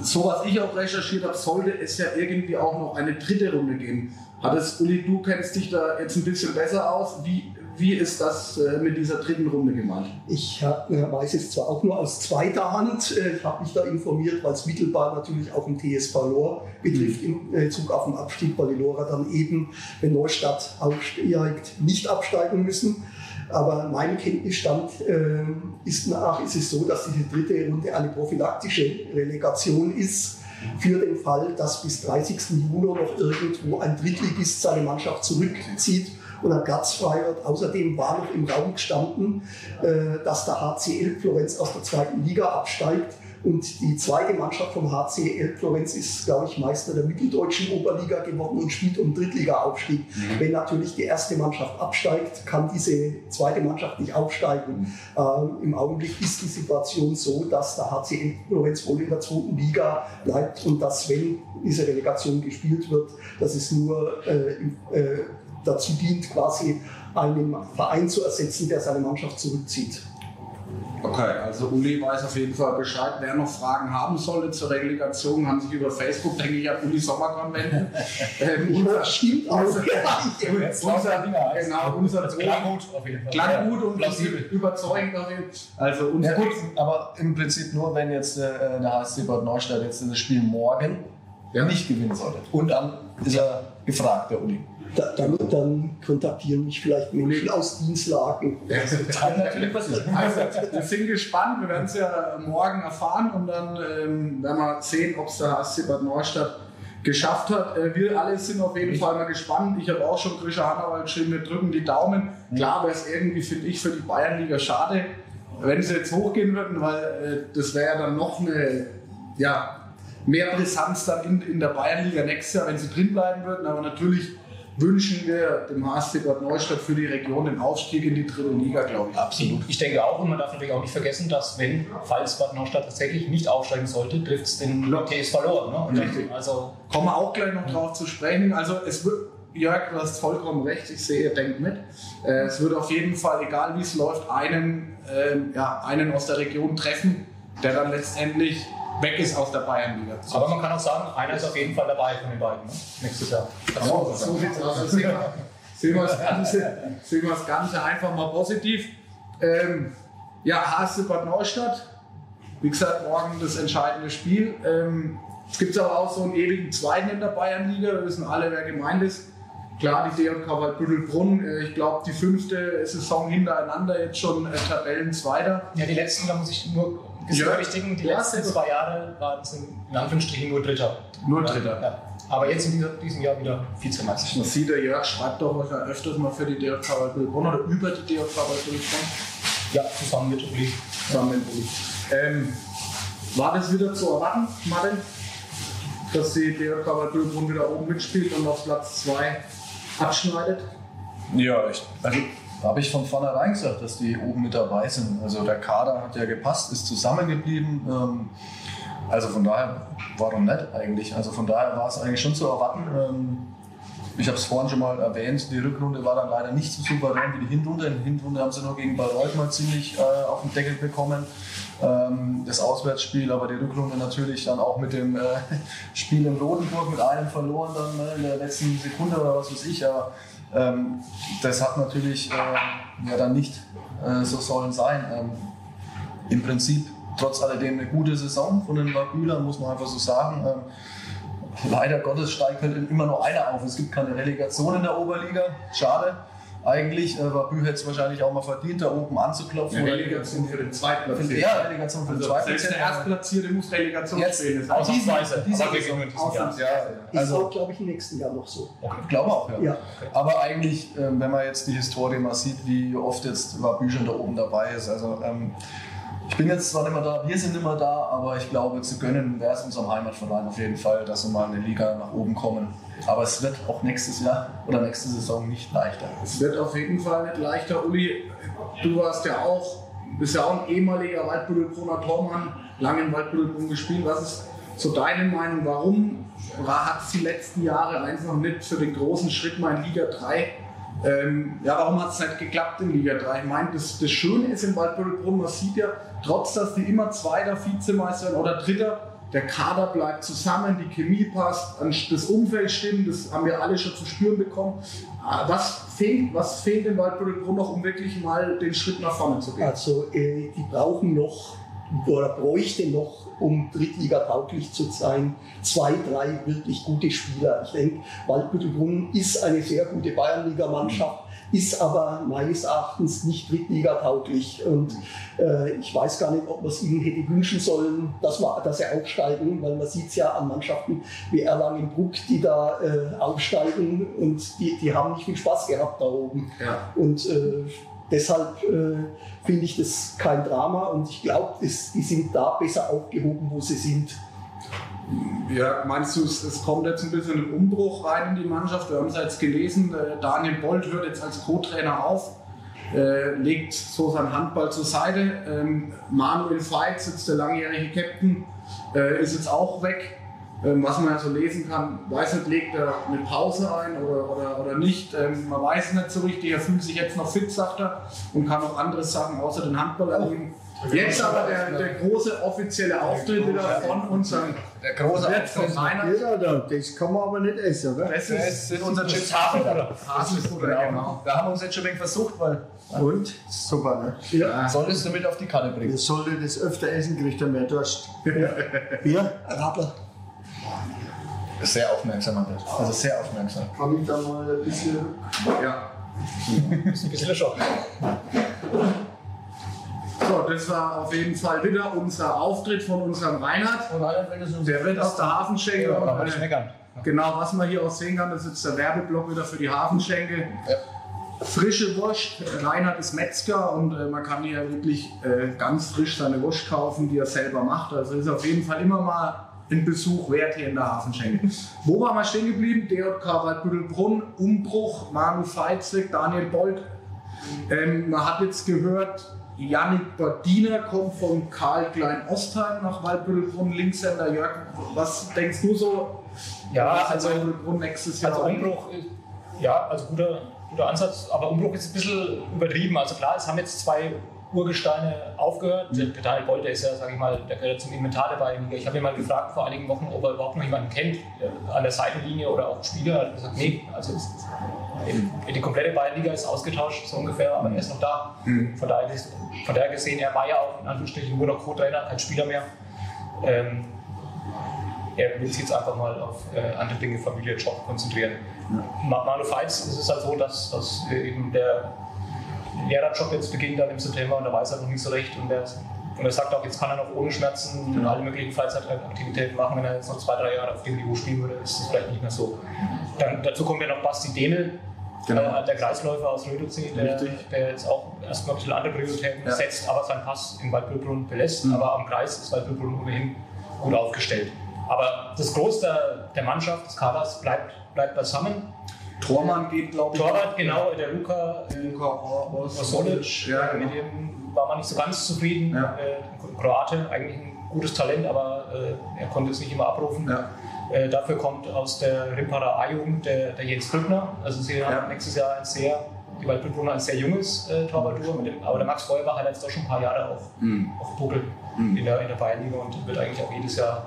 so was ich auch recherchiert habe, sollte es ja irgendwie auch noch eine dritte Runde geben. Hat es, Uli, du kennst dich da jetzt ein bisschen besser aus. Wie, wie ist das äh, mit dieser dritten Runde gemeint? Ich hab, äh, weiß es zwar auch nur aus zweiter Hand, äh, ich habe mich da informiert, weil es mittelbar natürlich auch im TSV Lohr betrifft, mhm. im Zug auf den Abstieg, weil die Lohrer dann eben, wenn Neustadt aufsteigt, nicht absteigen müssen. Aber mein Kenntnisstand äh, ist nach, ist es so, dass diese dritte Runde eine prophylaktische Relegation ist für den Fall, dass bis 30. Juni noch irgendwo ein Drittligist seine Mannschaft zurückzieht und frei wird. Außerdem war noch im Raum gestanden, äh, dass der HCL Florenz aus der zweiten Liga absteigt. Und die zweite Mannschaft vom HCL Florenz ist, glaube ich, Meister der mitteldeutschen Oberliga geworden und spielt um Drittliga-Aufstieg. Mhm. Wenn natürlich die erste Mannschaft absteigt, kann diese zweite Mannschaft nicht aufsteigen. Mhm. Ähm, Im Augenblick ist die Situation so, dass der HCL Florenz wohl in der zweiten Liga bleibt und dass, wenn diese Relegation gespielt wird, dass es nur äh, äh, dazu dient, quasi einen Verein zu ersetzen, der seine Mannschaft zurückzieht. Okay, also Uli weiß auf jeden Fall Bescheid. Wer noch Fragen haben sollte zur Relegation, kann sich über Facebook, denke ich, an Uli Sommerkorn wenden. ähm, unser, Stimmt auch. unser, unser, genau, unser Das klang gut auf jeden Fall. Klang gut und plausibel. überzeugend auf jeden Fall. Also Ja, unser gut, aber im Prinzip nur, wenn jetzt äh, der HSC Bad Neustadt jetzt das Spiel morgen Ja. nicht gewinnen sollte. Und dann ist er gefragt, der Uli. Da, dann, dann kontaktieren mich vielleicht Menschen aus Dienstlagen. Kann natürlich passieren. Also, wir sind gespannt, wir werden es ja morgen erfahren und dann ähm, werden wir sehen, ob es der HSC Bad Neustadt geschafft hat. Äh, wir alle sind auf jeden Fall mal gespannt. Ich habe auch schon Grisha Hannawald geschrieben, wir drücken die Daumen. Klar wäre es irgendwie, finde ich, für die Bayernliga schade, wenn sie jetzt hochgehen würden, weil äh, das wäre ja dann noch eine, ja, mehr Brisanz dann in, in der Bayernliga nächstes Jahr, wenn sie drin bleiben würden. Aber natürlich wünschen wir dem HSC Bad Neustadt für die Region den Aufstieg in die dritte Liga, glaube ich. Absolut. Ich denke auch, und man darf natürlich auch nicht vergessen, dass wenn, falls Bad Neustadt tatsächlich nicht aufsteigen sollte, trifft es den TS verloren. Ne? Richtig. Also Kommen wir auch gleich noch drauf zu sprechen. Also es wird, Jörg, du hast vollkommen recht, ich sehe, ihr denkt mit. Äh, es wird auf jeden Fall, egal wie es läuft, einen, ähm, ja, einen aus der Region treffen, der dann letztendlich weg ist aus der Bayernliga. Aber man kann auch sagen, einer ist auf jeden Fall dabei von den beiden. Ne? Nächstes Jahr. Das So, man so sagen. sieht's aus. Also sehen wir, sehen, wir das Ganze, sehen wir das Ganze einfach mal positiv. Ähm, ja, HSC Bad Neustadt. Wie gesagt, morgen das entscheidende Spiel. Ähm, es gibt aber auch so einen ewigen Zweiten in der Bayernliga. Wir wissen alle, wer gemeint ist. Klar, die DJK Waldbüttelbrunn. Äh, ich glaube, die fünfte Saison hintereinander jetzt schon äh, Tabellenzweiter. Ja, die letzten, da muss ich nur Ja. berichtigen, die Ja, letzten zwei Jahre waren es in in Anführungsstrichen nur Dritter. Nur Dritter. Ja. Aber jetzt in diesem Jahr wieder Vizemeister. Man sieht, der Jörg schreibt doch wahrscheinlich öfters mal für die DJK Waldbüttelbrunn oder über die DJK Waldbüttelbrunn. Ja, zusammen mit Uli. zusammen mit Uli. Ähm, war das wieder zu erwarten, Martin? Dass die DRK Waldbüttelbrunn wieder oben mitspielt und auf Platz 2 abschneidet? Ja, ich, also habe ich von vornherein gesagt, dass die oben mit dabei sind. Also der Kader hat ja gepasst, ist zusammengeblieben. Ähm, also von daher war doch nett eigentlich. Also von daher war es eigentlich schon zu erwarten. Ähm, ich habe es vorhin schon mal erwähnt, die Rückrunde war dann leider nicht so souverän wie die Hinrunde. In der Hinrunde haben sie nur gegen Bayreuth mal ziemlich äh, auf den Deckel bekommen. Ähm, das Auswärtsspiel, aber die Rückrunde natürlich dann auch mit dem äh, Spiel in Rotenburg mit einem verloren dann ne, in der letzten Sekunde oder was weiß ich. Aber ähm, das hat natürlich äh, ja dann nicht äh, so sollen sein. Ähm, Im Prinzip trotz alledem eine gute Saison von den Wagülern, muss man einfach so sagen. Ähm, leider Gottes steigt halt immer nur einer auf. Es gibt keine Relegation in der Oberliga. Schade. Eigentlich äh, Wabü hätte es wahrscheinlich auch mal verdient, da oben anzuklopfen. Oder- Relegation für den Zweitplatzierten. Ja, Relegation für den Also zweiten. selbst der Erstplatzierte muss Relegation Jetzt, spielen. Das ist Ausnahmsweise. diese Saison. Ausnahmsweise. Ja, Ist also auch, glaube ich, im nächsten Jahr noch so. ich glaube auch, ja. Ja. Aber eigentlich, ähm, wenn man jetzt die Historie mal sieht, wie oft jetzt Wabü schon da oben dabei ist, also ähm, ich bin jetzt zwar nicht mehr da, wir sind nicht mehr da, aber ich glaube, zu gönnen wäre es unserem Heimatverein auf jeden Fall, dass wir mal in die Liga nach oben kommen. Aber es wird auch nächstes Jahr oder nächste Saison nicht leichter. Es wird auf jeden Fall nicht leichter. Uli, du warst ja auch, bist ja auch ein ehemaliger Waldbüttelbrunner Tormann, lange in Waldbüttelbrunn gespielt. Was ist so deine Meinung? Warum hat es die letzten Jahre einfach nicht für den großen Schritt mal in Liga 3? Ähm, ja, warum hat es nicht geklappt in Liga 3? Ich meine, das, das Schöne ist in Waldbüttelbrunn, man sieht ja, trotz dass die immer Zweiter, Vizemeister oder Dritter, der Kader bleibt zusammen, die Chemie passt, das Umfeld stimmt, das haben wir alle schon zu spüren bekommen. Ah, Was fehlt, was fehlt in Waldbüttelbrunn noch, um wirklich mal den Schritt nach vorne zu gehen? Also äh, die brauchen noch oder bräuchte noch, um Drittliga tauglich zu sein, zwei, drei wirklich gute Spieler. Ich denke, Waldbüttelbrunn ist eine sehr gute Bayernligamannschaft, ist aber meines Erachtens nicht Drittliga tauglich. Und äh, ich weiß gar nicht, ob man es ihnen hätte wünschen sollen, dass, wir, dass sie aufsteigen, weil man sieht es ja an Mannschaften wie Erlangen-Bruck, die da äh, aufsteigen und die, die haben nicht viel Spaß gehabt da oben. Ja. Und äh, deshalb äh, finde ich das kein Drama und ich glaube, die sind da besser aufgehoben, wo sie sind. Ja, meinst du, es, kommt jetzt ein bisschen ein Umbruch rein in die Mannschaft? Wir haben es jetzt gelesen, äh, Daniel Bolt hört jetzt als Co-Trainer auf, äh, legt so seinen Handball zur Seite. Ähm, Manuel Veit, jetzt der langjährige Captain, äh, ist jetzt auch weg. Ähm, was man ja so lesen kann, weiß nicht, legt er eine Pause ein oder, oder, oder nicht. Ähm, man weiß nicht so richtig, er fühlt sich jetzt noch fit, sagt er, und kann auch andere Sachen außer den Handball erleben. Jetzt aber der, der große offizielle Auftritt wieder von unserem Der große Wirt von Auftritt. Ja, da, das kann man aber nicht essen, oder? Das Das ist sind unsere Chips Haferbutter. Haselfutter, Genau. genau. Da haben wir uns jetzt schon ein wenig versucht, weil Und? Super, ne? Ja. solltest du mit auf die Karte bringen. Ihr solltet das öfter essen, kriegt ihr mehr Durst. Bier? Sehr aufmerksam, Andreas. Also sehr aufmerksam. Kann ich da mal ein bisschen. Ja. ist ein bisschen Schock. So, das war auf jeden Fall wieder unser Auftritt von unserem Reinhard. Und uns Der wird aus der Hafenschenke. Da kann man und, nicht äh, meckern. Genau, was man hier auch sehen kann, das ist jetzt der Werbeblock wieder für die Hafenschenke. Ja. Frische Wurst. Reinhard ist Metzger und äh, man kann hier wirklich äh, ganz frisch seine Wurst kaufen, die er selber macht. Also ist auf jeden Fall immer mal ein Besuch wert hier in der Hafenschenke. Wo waren wir stehen geblieben? DJK Waldbüttelbrunn, Umbruch, Manu Feizig, Daniel Bold. Ähm, man hat jetzt gehört, Yannick Bardiner kommt von Karl Klein Ostheim nach Waldbüttelbrunn, Linkshänder. Jörg, was denkst du so? Ja, also, Waldbüttelbrunn nächstes Jahr. also Umbruch, ja, also guter, guter Ansatz, aber Umbruch ist ein bisschen übertrieben. Also klar, es haben jetzt zwei Urgesteine aufgehört. Der der Daniel Boll, der ist ja, sage ich mal, der gehört zum Inventar dabei. Ich habe ihn mal gefragt vor einigen Wochen, ob er überhaupt noch jemanden kennt äh, an der Seitenlinie oder auch Spieler. Er hat gesagt, nee, also es, in, die komplette Bayernliga ist ausgetauscht, so ungefähr, aber er ist noch da. Von, daher, ist- von daher gesehen, er war ja auch in Anführungsstrichen nur noch Co-Trainer, kein Spieler mehr. Ähm, er will sich jetzt einfach mal auf äh, andere Dinge, Familie, Job konzentrieren. Ma- Manu Feitz ist es halt so, dass, dass äh, eben der Lehrerjob jetzt beginnt dann im September und da weiß er noch nicht so recht und er, und er sagt auch, jetzt kann er noch ohne Schmerzen alle möglichen Freizeitaktivitäten machen. Wenn er jetzt noch zwei, drei Jahre auf dem Niveau spielen würde, ist das vielleicht nicht mehr so. Dann, dazu kommt ja noch Basti Demel, Genau. äh, der Kreisläufer aus Rödelsee, der, der jetzt auch erstmal ein bisschen andere Prioritäten Ja. setzt, aber seinen Pass in Waldbüttelbrunn belässt. Mhm. Aber am Kreis ist Waldbüttelbrunn ohnehin gut aufgestellt. Aber das Groß der, der Mannschaft, des Kaders, bleibt, bleibt beisammen. Tormann geht, glaube ich. Torwart, genau, der Luka Luka Or- Osolic, Ja, genau. mit dem war man nicht so ganz zufrieden. Ja. Äh, Kroate, eigentlich ein gutes Talent, aber äh, er konnte es nicht immer abrufen. Ja. Äh, dafür kommt aus der Rimpara A-Jugend der, der Jens Brückner. Also sie Ja. haben nächstes Jahr ein sehr, die Waldbrückner ein sehr junges äh, Torwartduo, aber der Max Feuerbach hat jetzt doch schon ein paar Jahre auf, Mhm. auf Buckel Mhm. in der, in der Bayernliga und wird eigentlich auch jedes Jahr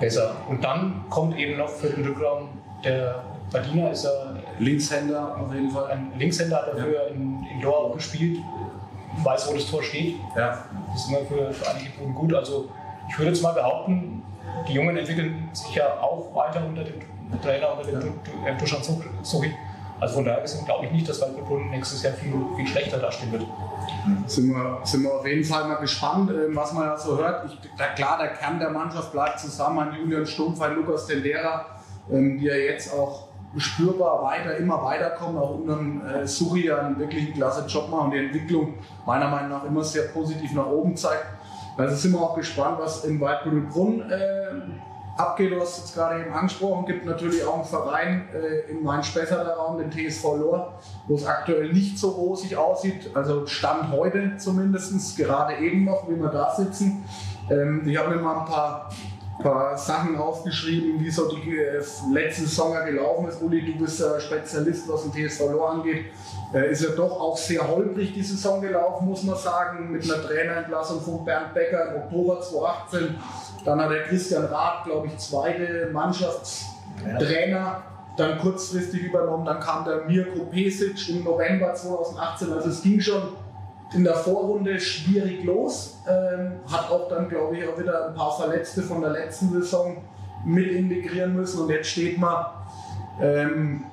besser. Und dann kommt eben noch für den Rückraum der Badiner ist er Linkshänder auf jeden Fall. ein Linkshänder, hat dafür in, in Lohr auch gespielt, weiß, wo das Tor steht. Ja. Das ist immer für, für einige Punkte gut. Also ich würde jetzt mal behaupten, die Jungen entwickeln sich ja auch weiter unter dem Trainer, unter dem ja. äh, Dusan Suchi. Also von daher gesehen glaube ich nicht, dass Waldbrunn nächstes Jahr viel, viel schlechter dastehen wird. Sind wir, sind wir auf jeden Fall mal gespannt, ähm, was man da so hört. Ich, da, klar, der Kern der Mannschaft bleibt zusammen an Julian Stumpf, ein Lukas Tendera, ähm, die ja jetzt auch spürbar weiter, immer weiterkommen, auch unter dem äh, Suchi ja einen wirklich klasse Job machen und die Entwicklung meiner Meinung nach immer sehr positiv nach oben zeigt. Also sind wir auch gespannt, was in Waldbüttelbrunn äh, abgeht. Du hast jetzt gerade eben angesprochen, gibt natürlich auch einen Verein äh, im Main-Spessarter Raum, den TSV Lohr, wo es aktuell nicht so rosig aussieht. Also Stand heute zumindest, gerade eben noch, wie wir da sitzen. Ähm, ich habe mir mal ein paar, paar Sachen aufgeschrieben, wie so die äh, letzte Saison ja gelaufen ist. Uli, du bist ja Spezialist, was den TSV Lohr angeht. Äh, ist ja doch auch sehr holprig die Saison gelaufen, muss man sagen, mit einer Trainerentlassung von Bernd Becker im Oktober 2018. Dann hat der Christian Rath, glaube ich, zweite Mannschaftstrainer dann kurzfristig übernommen. Dann kam der Mirko Pesic im November 2018. Also es ging schon in der Vorrunde schwierig los. Ähm, hat auch dann, glaube ich, auch wieder ein paar Verletzte von der letzten Saison mit integrieren müssen. Und jetzt steht man ähm,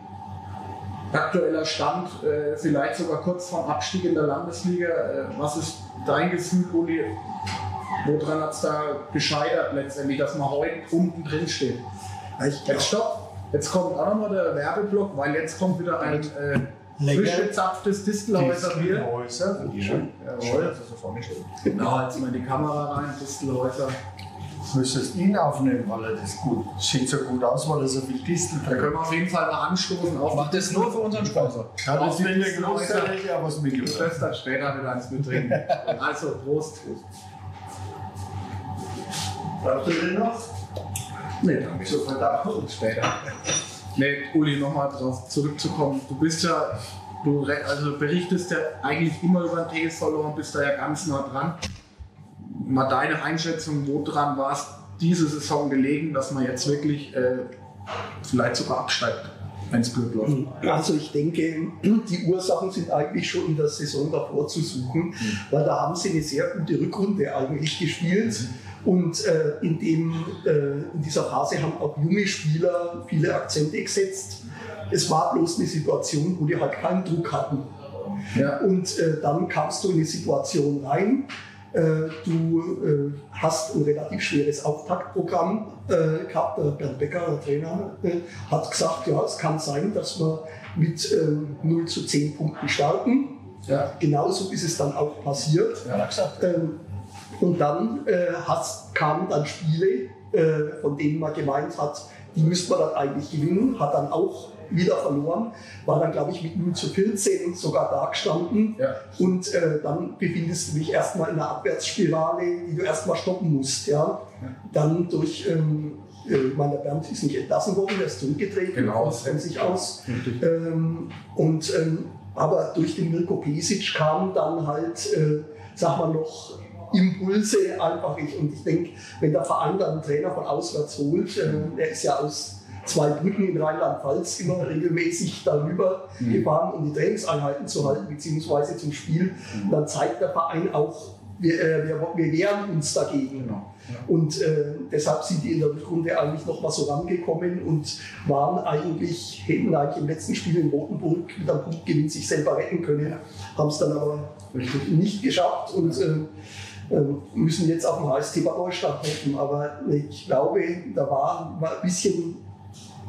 aktueller Stand, äh, vielleicht sogar kurz vorm Abstieg in der Landesliga. Äh, was ist dein Gefühl, Uli? Woran hat es da gescheitert letztendlich, dass man heute unten drin steht? Ich Jetzt stopp, jetzt kommt auch nochmal der Werbeblock, weil jetzt kommt wieder ein äh. Frisch gezapftes Distelhäuser Bier. Häuser. Jawohl. Genau, jetzt mal in die Kamera rein, Distelhäuser. Du müsstest ihn aufnehmen, weil er das gut sieht so gut aus, weil er so viel Distel Da drin können wir auf jeden Fall mal anstoßen. Auf Macht das nur für unseren Sponsor. Auf das bin der. Großteil, ich aber was mitgebracht. Das dann später wieder eins mittrinken. Also, Prost. Braucht ihr den noch? Nee, danke. Zur Verdauung. Später. Nee, Uli, nochmal drauf zurückzukommen. Du bist ja, du also berichtest ja eigentlich immer über den TSV Lohr und bist da ja ganz nah dran. mal deine Einschätzung, wo dran war es diese Saison gelegen, dass man jetzt wirklich äh, vielleicht sogar absteigt, wenn es blöd läuft? Also ich denke, die Ursachen sind eigentlich schon in der Saison davor zu suchen, weil da haben sie eine sehr gute Rückrunde eigentlich gespielt. Und äh, in, dem, äh, in dieser Phase haben auch junge Spieler viele Akzente gesetzt. Es war bloß eine Situation, wo die halt keinen Druck hatten. Ja. Und äh, dann kamst du in eine Situation rein. Äh, du äh, hast ein relativ schweres Auftaktprogramm äh, gehabt. Der Bernd Becker, der Trainer, hat gesagt, ja, es kann sein, dass wir mit ähm, 0 zu 10 Punkten starten. Ja. Genauso ist es dann auch passiert. Ja, hat gesagt. Ähm, und dann äh, hast, kamen dann Spiele, äh, von denen man gemeint hat, die müsste man dann eigentlich gewinnen, hat dann auch wieder verloren, war dann, glaube ich, mit 0 zu 14 sogar da gestanden. Ja. Und äh, dann befindest du dich erstmal in einer Abwärtsspirale, die du erstmal stoppen musst. Ja? Dann durch, ähm, äh, meine, der Bernd ist nicht entlassen worden, er ist zurückgetreten Genau. von sich aus. Ähm, und, ähm, aber durch den Mirko Pesic kamen dann halt, äh, sag mal noch, Impulse einfach. Ich, und ich denke, wenn der Verein dann einen Trainer von auswärts holt, äh, der ist ja aus zwei Brücken in Rheinland-Pfalz immer regelmäßig darüber gefahren, um die Trainingseinheiten zu halten, beziehungsweise zum Spiel, dann zeigt der Verein auch, wir, äh, wir, wir wehren uns dagegen. Genau. Und äh, deshalb sind die in der Rückrunde eigentlich noch mal so rangekommen und waren eigentlich, hätten eigentlich im letzten Spiel in Rotenburg mit einem Punktgewinn sich selber retten können, haben es dann aber nicht geschafft und äh, müssen jetzt auf den HST Bad Neustadt hoffen. Aber ich glaube, da war, war ein bisschen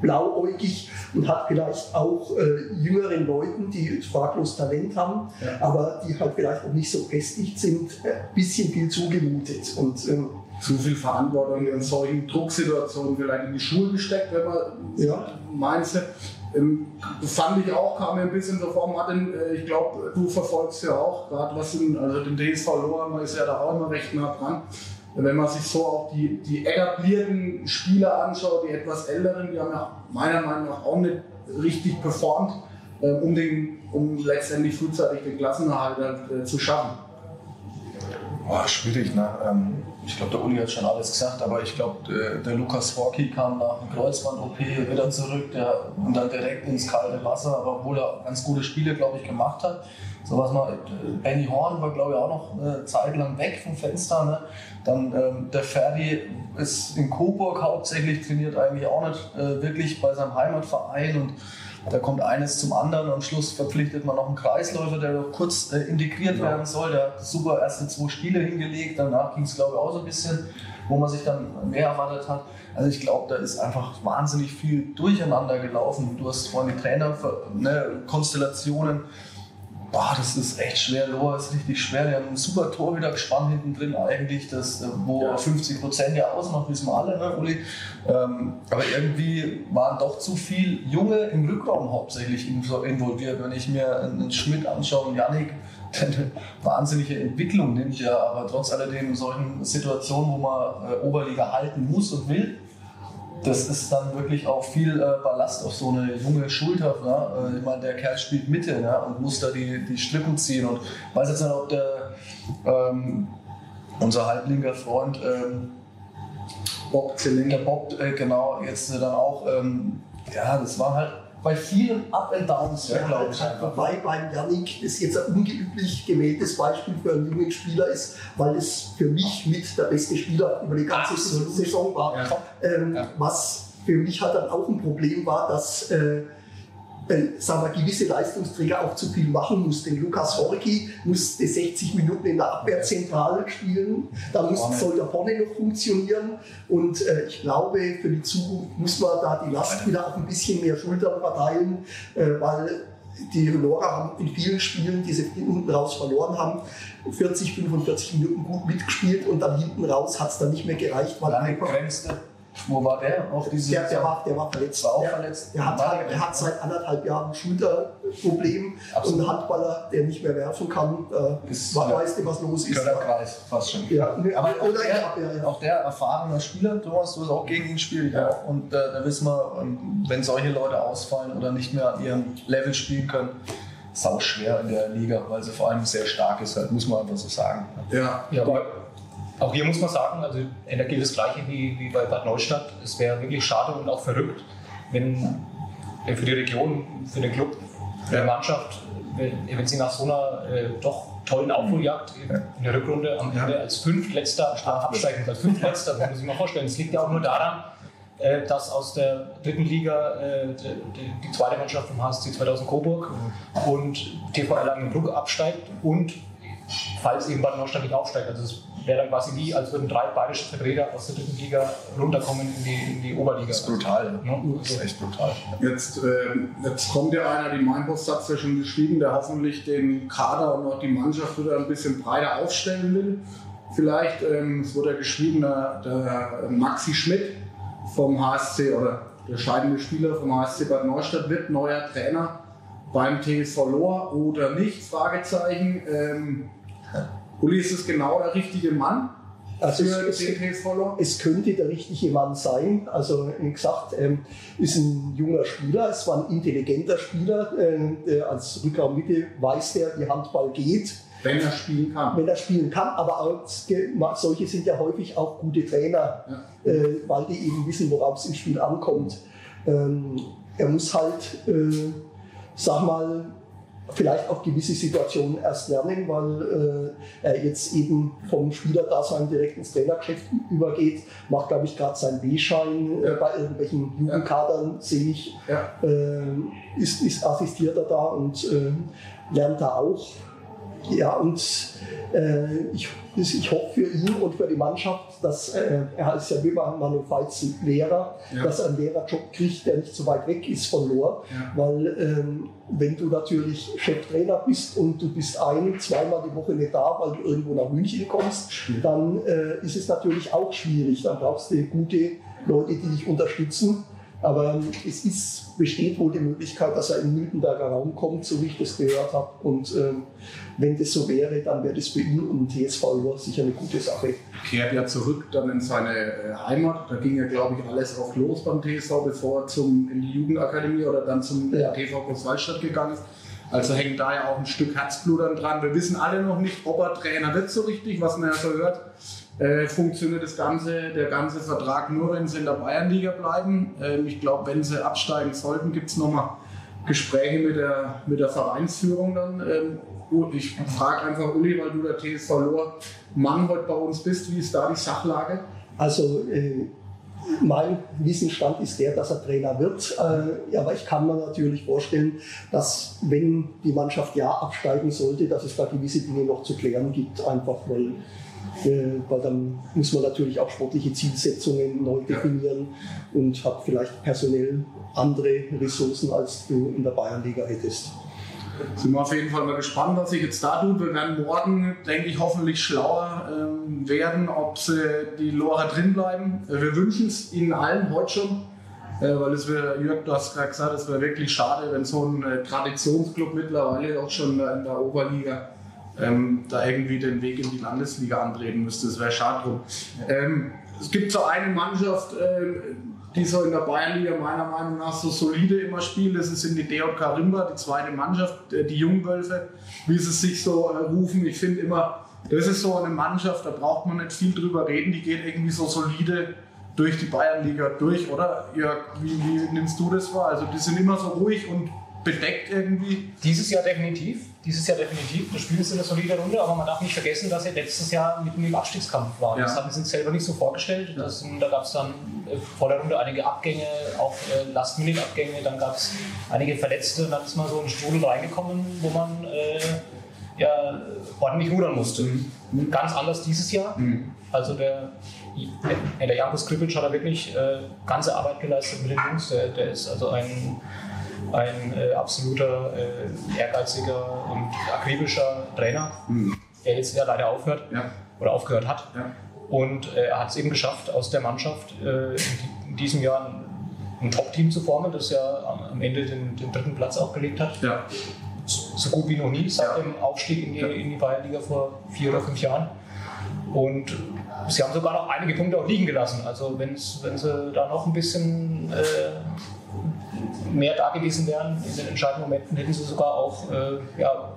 blauäugig und hat vielleicht auch äh, jüngeren Leuten, die fraglos Talent haben, Ja. aber die halt vielleicht auch nicht so festigt sind, ein bisschen viel zugemutet. Und ähm, zu viel Verantwortung in solchen Drucksituationen vielleicht in die Schulen gesteckt, wenn man Ja. meinte. Ähm, fand ich auch, kam mir ein bisschen so vor, Martin, äh, ich glaube, du verfolgst ja auch, gerade was in, also den DSV Lohr, man ist ja da auch immer recht nah dran. Wenn man sich so auch die, die etablierten Spieler anschaut, die etwas älteren, die haben ja meiner Meinung nach auch nicht richtig performt, äh, um, den, um letztendlich frühzeitig den Klassenerhalt äh, zu schaffen. Boah, schwierig, ne? Ähm, ich glaube, der Uli hat schon alles gesagt, aber ich glaube, der, der Lukas Forky kam nach dem Kreuzband-OP wieder zurück der, und dann direkt ins kalte Wasser, aber obwohl er ganz gute Spiele, glaube ich, gemacht hat. So was mal, äh, Benny Horn war, glaube ich, auch noch eine Zeit lang weg vom Fenster. Ne? Dann ähm, der Ferdi ist in Coburg hauptsächlich, trainiert eigentlich auch nicht äh, wirklich bei seinem Heimatverein und da kommt eines zum anderen. Am Schluss verpflichtet man noch einen Kreisläufer, der noch kurz äh, integriert werden soll. Der hat super erste zwei Spiele hingelegt. Danach ging es, glaube ich, auch so ein bisschen, wo man sich dann mehr erwartet hat. Also ich glaube, da ist einfach wahnsinnig viel durcheinander gelaufen. Du hast vorhin die Trainer, ne, Konstellationen. Boah, das ist echt schwer. Lohr ist richtig schwer. Die haben einen super Tor wieder gespannt hinten drin eigentlich, das, äh, wo Ja. 50 Prozent ja ausmacht, wissen wir alle, ne, Uli? Ähm, aber irgendwie waren doch zu viel Junge im Rückraum hauptsächlich invo- involviert. Wenn ich mir einen Schmidt anschaue und der eine wahnsinnige Entwicklung nimmt, ja, aber trotz alledem in solchen Situationen, wo man äh, Oberliga halten muss und will, das ist dann wirklich auch viel äh, Ballast auf so eine junge Schulter. Ne? Äh, ich meine, der Kerl spielt Mitte ne? und muss da die, die Strippen ziehen. Und weiß jetzt nicht, ob der ähm, unser halblinker Freund ähm, Bob der Bob, äh, genau, jetzt dann auch, ähm, ja, das war halt bei vielen Up and Downs, ja, glaube ich. einfach. Wobei beim Yannick das jetzt ein ungeüblich gewähltes Beispiel für einen jungen Spieler ist, weil es für mich mit der beste Spieler über die ganze Absolut. Saison war. Ja. Ähm, Ja. Was für mich halt dann auch ein Problem war, dass äh, äh, sagen wir, gewisse Leistungsträger auch zu viel machen mussten. Lukas Horki musste 60 Minuten in der Abwehrzentrale spielen, da muss, soll der vorne noch funktionieren. Und äh, ich glaube, für die Zukunft muss man da die Last wieder auf ein bisschen mehr Schultern verteilen, äh, weil die Lora haben in vielen Spielen, die sie hinten raus verloren haben, 40, 45 Minuten gut mitgespielt und dann hinten raus hat es dann nicht mehr gereicht, weil einfach wo war der auf diese der, der, war, der war verletzt. War auch der, verletzt. Der hat, War halt, der- hat seit anderthalb Jahren Schulterproblem. Absolut. Und ein Handballer, der nicht mehr werfen kann, äh, Ist- wa- ja. weiß nicht, was los ist. Körderkreis, fast schon. Ja, Aber auch der, Abwehr, ja. auch der erfahrene Spieler, Thomas, du hast auch gegen ihn gespielt. Ja. Und äh, da wissen wir, ähm, wenn solche Leute ausfallen oder nicht mehr an ihrem Level spielen können, sau schwer in der Liga, weil sie vor allem sehr stark ist, halt, muss man einfach so sagen. Ja, Ja, aber auch hier muss man sagen, also da gilt das Gleiche wie, wie bei Bad Neustadt. Es wäre wirklich schade und auch verrückt, wenn, wenn für die Region, für den Club, für die Mannschaft, wenn, wenn sie nach so einer äh, doch tollen Aufholjagd in, in der Rückrunde am Ende als Fünftletzter absteigen, als Fünftletzter, das muss sich mal vorstellen. Das liegt ja auch nur daran, äh, dass aus der dritten Liga äh, die, die, zweite Mannschaft vom HSC 2000 Coburg und TV Erlangen-Brück absteigt und falls eben Bad Neustadt nicht aufsteigt. Also es wäre dann quasi wie, als würden drei bayerische Vertreter aus der dritten Liga runterkommen in die, in die Oberliga. Das ist brutal. Ja? Das ist echt brutal. Jetzt, äh, jetzt kommt ja einer, die Mainpost hat es ja schon geschrieben, der hoffentlich den Kader und auch die Mannschaft wieder ein bisschen breiter aufstellen will. Vielleicht, ähm, es wurde ja geschrieben, der, der Maxi Schmidt vom HSC oder der scheidende Spieler vom HSC Bad Neustadt wird neuer Trainer beim TSV Lohr oder nicht? Fragezeichen. Ähm, Uli, ist es genau der richtige Mann? Also es, es, es, könnte der richtige Mann sein. Also wie gesagt, ähm, ist ein junger Spieler, es war ein intelligenter Spieler. Äh, als Rückraummitte weiß der, wie Handball geht. Wenn er spielen kann. Wenn er spielen kann, aber auch, solche sind ja häufig auch gute Trainer, ja. äh, weil die eben wissen, worauf es im Spiel ankommt. Ähm, er muss halt, äh, sag mal, vielleicht auch gewisse Situationen erst lernen, weil äh, er jetzt eben vom Spielerdasein direkt ins Trainergeschäft übergeht, macht, glaube ich, gerade seinen B-Schein äh, bei irgendwelchen Jugendkadern, ja. sehe ich, ja. äh, ist, ist assistiert er da und äh, lernt da auch. Ja, und äh, ich, ich hoffe für ihn und für die Mannschaft, dass äh, er ist ja wie Manu Feizen Lehrer, ja. dass er einen Lehrerjob kriegt, der nicht so weit weg ist von Lohr. Ja. Weil ähm, wenn du natürlich Cheftrainer bist und du bist ein, zweimal die Woche nicht da, weil du irgendwo nach München kommst, dann äh, ist es natürlich auch schwierig. Dann brauchst du gute Leute, die dich unterstützen. Aber es ist, besteht wohl die Möglichkeit, dass er in den Miltenberger Raum kommt, so wie ich das gehört habe. Und ähm, wenn das so wäre, dann wäre das für ihn und TSV Lohr sicher eine gute Sache. Kehrt ja zurück dann in seine äh, Heimat. Da ging ja, glaube ich, alles auch los beim TSV, bevor er zum, in die Jugendakademie oder dann zum ja. TV Großwaldstadt gegangen ist. Also hängt da ja auch ein Stück Herzblut dran. Wir wissen alle noch nicht, ob er Trainer wird so richtig, was man ja so hört äh, funktioniert das Ganze, der ganze Vertrag nur, wenn sie in der Bayernliga bleiben. Ähm, ich glaube, wenn sie absteigen sollten, gibt es nochmal Gespräche mit der, mit der Vereinsführung dann. Ähm, ich frage einfach Uli, weil du der TSV Lohr Mann heute bei uns bist, wie ist da die Sachlage? Also äh, mein Wissensstand ist der, dass er Trainer wird. Äh, aber ich kann mir natürlich vorstellen, dass wenn die Mannschaft ja absteigen sollte, dass es da gewisse Dinge noch zu klären gibt, einfach weil weil dann muss man natürlich auch sportliche Zielsetzungen neu definieren und hat vielleicht personell andere Ressourcen, als du in der Bayernliga hättest. Sind wir auf jeden Fall mal gespannt, was sich jetzt da tut. Wir werden morgen, denke ich, hoffentlich schlauer ähm, werden, ob sie die Lora drin bleiben. Äh, wir wünschen es ihnen allen heute schon, äh, weil es wäre, Jörg, du hast gerade gesagt, es wäre wirklich schade, wenn so ein äh, Traditionsclub mittlerweile auch schon in der Oberliga ähm, da irgendwie den Weg in die Landesliga antreten müsste. Das wäre schade drum. Ähm, es gibt so eine Mannschaft, äh, die so in der Bayernliga meiner Meinung nach so solide immer spielt. Das ist in die DJK Rimba, die zweite Mannschaft, äh, die Jungwölfe, wie sie sich so äh, rufen. Ich finde immer, das ist so eine Mannschaft, da braucht man nicht viel drüber reden. Die geht irgendwie so solide durch die Bayernliga durch, oder? Jörg, wie, wie nimmst du das wahr? Also die sind immer so ruhig und bedeckt irgendwie. Dieses Jahr definitiv. Dieses Jahr definitiv. Das Spiel ist eine solide Runde, aber man darf nicht vergessen, dass sie letztes Jahr mitten im Abstiegskampf waren. Ja. Das hatten sie sich selber nicht so vorgestellt. Das, da gab es dann äh, vor der Runde einige Abgänge, auch äh, Last-Minute-Abgänge, dann gab es einige Verletzte und dann ist man so in den Strudel reingekommen, wo man äh, ja, ordentlich rudern musste. Mhm. Ganz anders dieses Jahr. Mhm. Also der, der Jankus Kripic hat da wirklich äh, ganze Arbeit geleistet mit den Jungs. Der, der ist also ein ein äh, absoluter äh, ehrgeiziger und akribischer Trainer, mhm. der jetzt ja leider aufhört ja. oder aufgehört hat. Ja. Und äh, er hat es eben geschafft, aus der Mannschaft äh, in, diesem Jahr ein, ein Top-Team zu formen, das ja am, Ende den, den, dritten Platz auch gelegt hat. Ja. So gut wie noch nie seit dem Aufstieg in die, in die Bayernliga vor vier oder fünf Jahren. Und sie haben sogar noch einige Punkte auch liegen gelassen. Also wenn sie da noch ein bisschen äh, mehr da gewesen wären in den entscheidenden Momenten, hätten sie sogar auch äh, ja,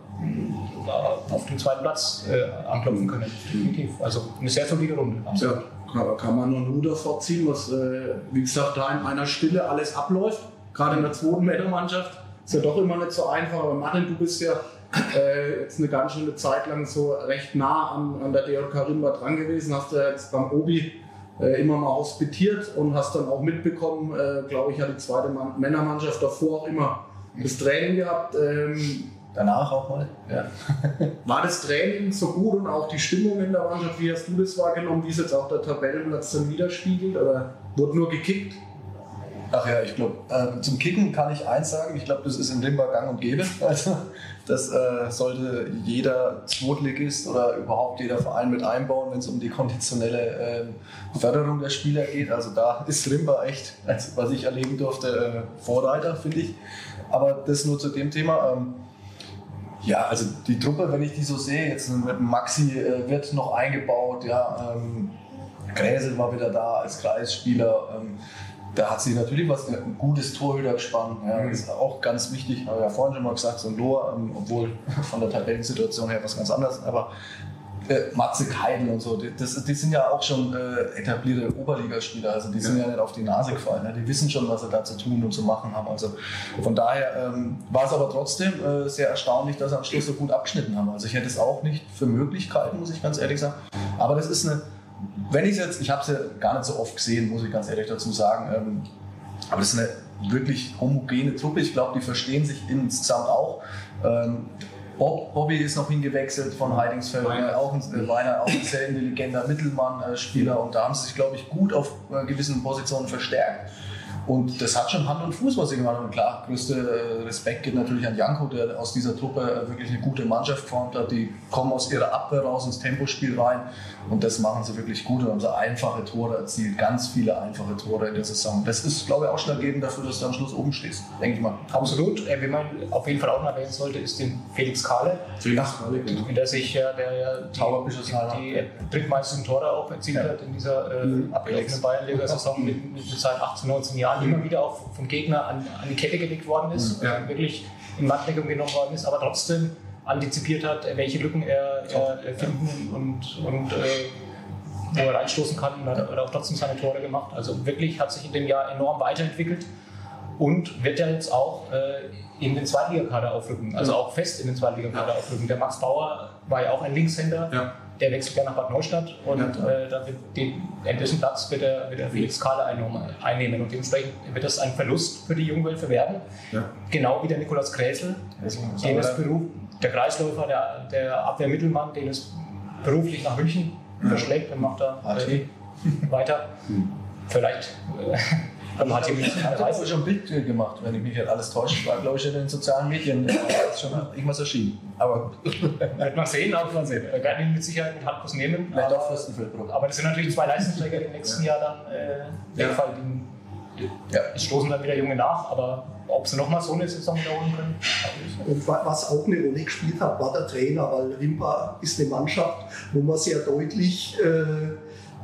auf den zweiten Platz äh, anklopfen können. Definitiv. Also eine sehr solide Runde. Ja, kann, man nur einen Hut davor ziehen, was, äh, wie gesagt, da in einer Stille alles abläuft. Gerade in der zweiten Männermannschaft ist ja doch immer nicht so einfach. Aber Martin, du bist ja äh, jetzt eine ganz schöne Zeit lang so recht nah an, an der DJK Rimba dran gewesen. Hast du ja jetzt beim Obi äh, immer mal hospitiert und hast dann auch mitbekommen, äh, glaube ich, hat die zweite Mann Männermannschaft davor auch immer das Training gehabt. Ähm, Danach auch mal. Ja. war das Training so gut und auch die Stimmung in der Mannschaft? Wie hast du das wahrgenommen? Wie es jetzt auch der Tabellenplatz dann widerspiegelt? Oder wurde nur gekickt? Ach ja, ich glaube, ähm, zum Kicken kann ich eins sagen. Ich glaube, das ist in Limba gang und gäbe. Also, das äh, sollte jeder Zweitligist oder überhaupt jeder Verein mit einbauen, wenn es um die konditionelle ähm, Förderung der Spieler geht. Also da ist Rimba echt, was ich erleben durfte, äh, Vorreiter, finde ich. Aber das nur zu dem Thema. Ähm, ja, also die Truppe, wenn ich die so sehe, jetzt mit Maxi äh, wird noch eingebaut, ja, ähm, Gräsel war wieder da als Kreisspieler. Ähm, da hat sich natürlich was, ein gutes Torhütergespann, ja, Mhm. das ist auch ganz wichtig, habe ja vorhin schon mal gesagt, so ein Lohr, ähm, obwohl von der Tabellensituation her was ganz anderes, aber äh, Matze Keidel und so, die, das, die sind ja auch schon äh, etablierte Oberligaspieler, also die sind ja. nicht auf die Nase gefallen, ne? die wissen schon, was sie da zu tun und zu machen haben. Also von daher ähm, war es aber trotzdem äh, sehr erstaunlich, dass sie am Schluss so gut abgeschnitten haben. Also ich hätte es auch nicht für Möglichkeiten, muss ich ganz ehrlich sagen. Aber das ist eine, wenn ich es jetzt, ich habe es ja gar nicht so oft gesehen, muss ich ganz ehrlich dazu sagen, ähm, aber das ist eine wirklich homogene Truppe. Ich glaube, die verstehen sich insgesamt auch. Ähm, Bob, Bobby ist noch hingewechselt von Heidingsfeld, Weiner. äh, auch ein, äh, Weiner, auch ein sehr intelligenter Mittelmann-Spieler und da haben sie sich, glaube ich, gut auf äh, gewissen Positionen verstärkt. Und das hat schon Hand und Fuß, was sie gemacht haben. Und klar, größte äh, Respekt geht natürlich an Janko, der aus dieser Truppe äh, wirklich eine gute Mannschaft geformt hat. Die kommen aus ihrer Abwehr raus ins Tempospiel rein und das machen sie wirklich gut und haben sie einfache Tore erzielt. Ganz viele einfache Tore in der Saison. Das ist, glaube ich, ausschlaggebend dafür, dass du am Schluss oben stehst, denke ich mal. Absolut. Äh, Wen man auf jeden Fall auch noch erwähnen sollte, ist den Felix Kahle, Felix Kalle, genau. in der sich ja, der ja die, die, die drittmeisten Tore auch erzielt hat in dieser äh, Mhm. abgelaufenen Bayernliga-Saison mit, mit seit 18, 19 Jahren immer wieder auch vom Gegner an, an die Kette gelegt worden ist, Mhm. Ja. äh, wirklich in Mattdeckung genommen worden ist, aber trotzdem antizipiert hat, welche Lücken er, er finden und, und äh, wo er reinstoßen kann und hat, hat auch trotzdem seine Tore gemacht. Also wirklich hat sich in dem Jahr enorm weiterentwickelt und wird ja jetzt auch äh, in den Zweitligakader aufrücken, also auch fest in den Zweitligakader aufrücken. Der Max Bauer war ja auch ein Linkshänder, Ja. Der wechselt ja nach Bad Neustadt und Ja. äh, da wird den, in dessen Platz wird der, wird der Felix Kahle einnehmen, und dementsprechend wird das ein Verlust für die Jungwölfe werden. Ja. Genau wie der Nikolaus Gräsel, den es Beruf, der Kreisläufer, der, der Abwehrmittelmann, den es beruflich nach München verschlägt und macht da äh, weiter. Vielleicht äh, HT München Ich habe schon ein Bild gemacht, wenn ich mich nicht alles täusche. War, glaube ich, in den sozialen Medien. ist schon irgendwas erschienen. Aber Wird man sehen, auch mal sehen. Wir werden ihn mit Sicherheit mit Handkuss nehmen. vielleicht aber- auch Fürstenfeldbruck. Aber das sind natürlich zwei Leistungsträger, die im nächsten Jahr dann äh, Ja. wegfallen. Ja. Es stoßen dann wieder Junge nach, aber ob sie nochmal so eine Saison wiederholen können, Und wa- was auch eine Rolle gespielt hat, war der Trainer, weil Rimpa ist eine Mannschaft, wo man sehr deutlich äh,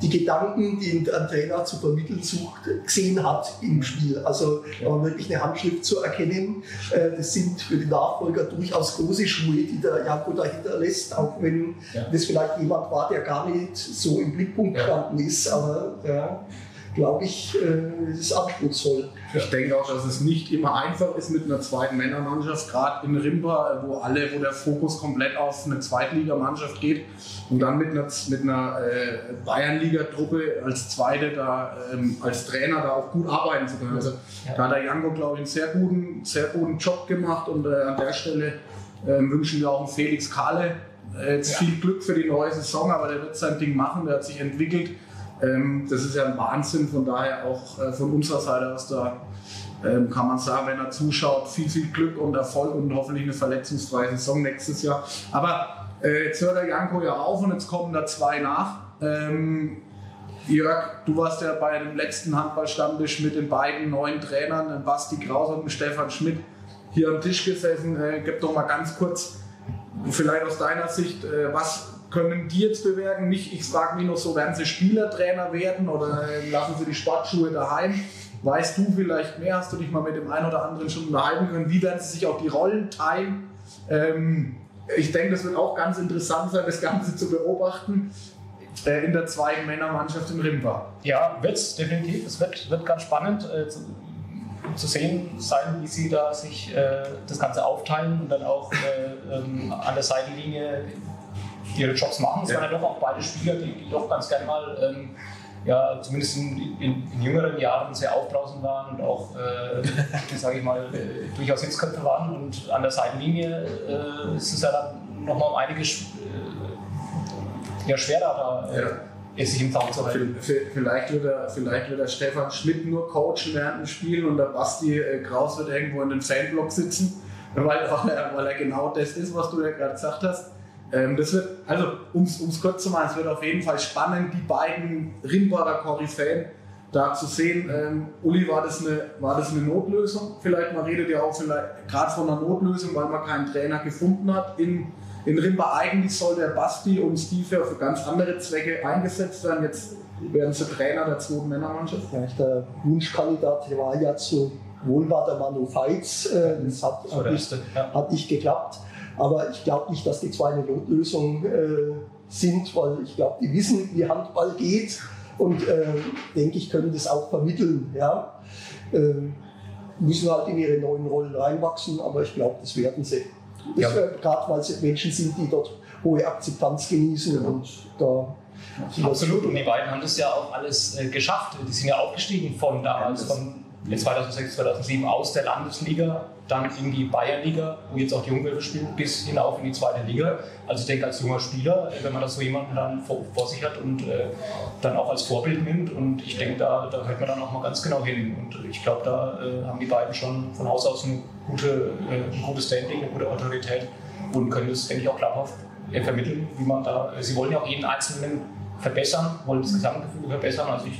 die Gedanken, die ein Trainer zu vermitteln sucht, gesehen hat im Spiel. Also da war wirklich eine Handschrift zu erkennen. Äh, das sind für die Nachfolger durchaus große Schuhe, die der Janko dahinter lässt, auch wenn Ja. das vielleicht jemand war, der gar nicht so im Blickpunkt Ja. gestanden ist. Aber ja, glaube ich, äh, es ist anspruchsvoll. Ich denke auch, dass es nicht immer einfach ist mit einer zweiten Männermannschaft, gerade in Rimba, wo alle, wo der Fokus komplett auf eine Zweitligamannschaft geht und dann mit einer, mit einer äh, Bayernliga-Truppe als Zweite da ähm, als Trainer da auch gut arbeiten zu können. Also Ja. da hat der Janko, glaube ich, einen sehr guten, sehr guten Job gemacht und äh, an der Stelle ähm, wünschen wir auch Felix Kahle äh, jetzt Ja. viel Glück für die neue Saison, aber der wird sein Ding machen, der hat sich entwickelt. Ähm, das ist ja ein Wahnsinn, von daher auch äh, von unserer Seite aus da ähm, kann man sagen, wenn er zuschaut, viel, viel Glück und Erfolg und hoffentlich eine verletzungsfreie Saison nächstes Jahr. Aber äh, jetzt hört der Janko ja auf und jetzt kommen da zwei nach. Ähm, Jörg, du warst ja bei dem letzten Handballstammtisch mit den beiden neuen Trainern, Basti Kraus und Stefan Schmidt, hier am Tisch gesessen. Äh, gib doch mal ganz kurz, vielleicht aus deiner Sicht, äh, was können die jetzt bewirken? Nicht, ich frage mich noch so, werden sie Spielertrainer werden oder lassen sie die Sportschuhe daheim? Weißt du vielleicht mehr? Hast du dich mal mit dem einen oder anderen schon unterhalten können? Wie werden sie sich auch die Rollen teilen? Ähm, ich denke, das wird auch ganz interessant sein, das Ganze zu beobachten äh, in der zweiten Männermannschaft in Rimba. Ja, wird es definitiv. Es wird, wird ganz spannend äh, zu, zu, sehen sein, wie sie da sich äh, das Ganze aufteilen und dann auch äh, ähm, an der Seitenlinie ihre Jobs machen. Es ja. waren ja doch auch beide Spieler, die, die doch ganz gerne mal ähm, ja, zumindest in, in, in, jüngeren Jahren sehr aufbrausend waren und auch, äh, sage ich mal, äh, durchaus Hitzköpfe waren. Und an der Seitenlinie äh, ist es ja dann nochmal um einiges äh, ja, schwerer, da äh, sich im Zaum zu halten. Vielleicht wird, er, vielleicht wird der Stefan Schmidt nur coachen während dem Spiel und der Basti äh, Kraus wird irgendwo in den Fanblock sitzen, weil, weil, er, weil er genau das ist, was du ja gerade gesagt hast. Ähm, das wird, also um es kurz zu machen, es wird auf jeden Fall spannend, die beiden Rimbader Koryphäen da zu sehen. Ähm, Uli, war das, eine, war das eine Notlösung? Vielleicht, man redet ja auch gerade von einer Notlösung, weil man keinen Trainer gefunden hat. In, in Rimba eigentlich soll der Basti und Steve ja für ganz andere Zwecke eingesetzt werden. Jetzt werden sie Trainer der zweiten Männermannschaft. Ja, der Wunschkandidat war ja zu Wohlbader Manu Feitz. Äh, das hat, hat, nicht, hat nicht geklappt. Aber ich glaube nicht, dass die zwei eine Notlösung äh, sind, weil ich glaube, die wissen, wie Handball geht und äh, denke ich, können das auch vermitteln. Ja? Äh, müssen halt in ihre neuen Rollen reinwachsen, aber ich glaube, das werden sie. Ja. Gerade weil sie Menschen sind, die dort hohe Akzeptanz genießen genau. und da Absolut, und die beiden haben das ja auch alles äh, geschafft. Die sind ja aufgestiegen von damals, von 2006, 2007 aus der Landesliga, dann in die Bayernliga, wo jetzt auch die Jungwölfe spielen, bis hinauf in die zweite Liga. Also ich denke, als junger Spieler, wenn man das so jemanden dann vor, vor sich hat und äh, dann auch als Vorbild nimmt, und ich denke, da, da hört man dann auch mal ganz genau hin. Und ich glaube, da äh, haben die beiden schon von Haus aus ein, gute, äh, ein gutes Standing, eine gute Autorität und können das, denke ich, auch glaubhaft äh, vermitteln, wie man da, sie wollen ja auch jeden Einzelnen verbessern, wollen das Gesamtgefühl verbessern. Also ich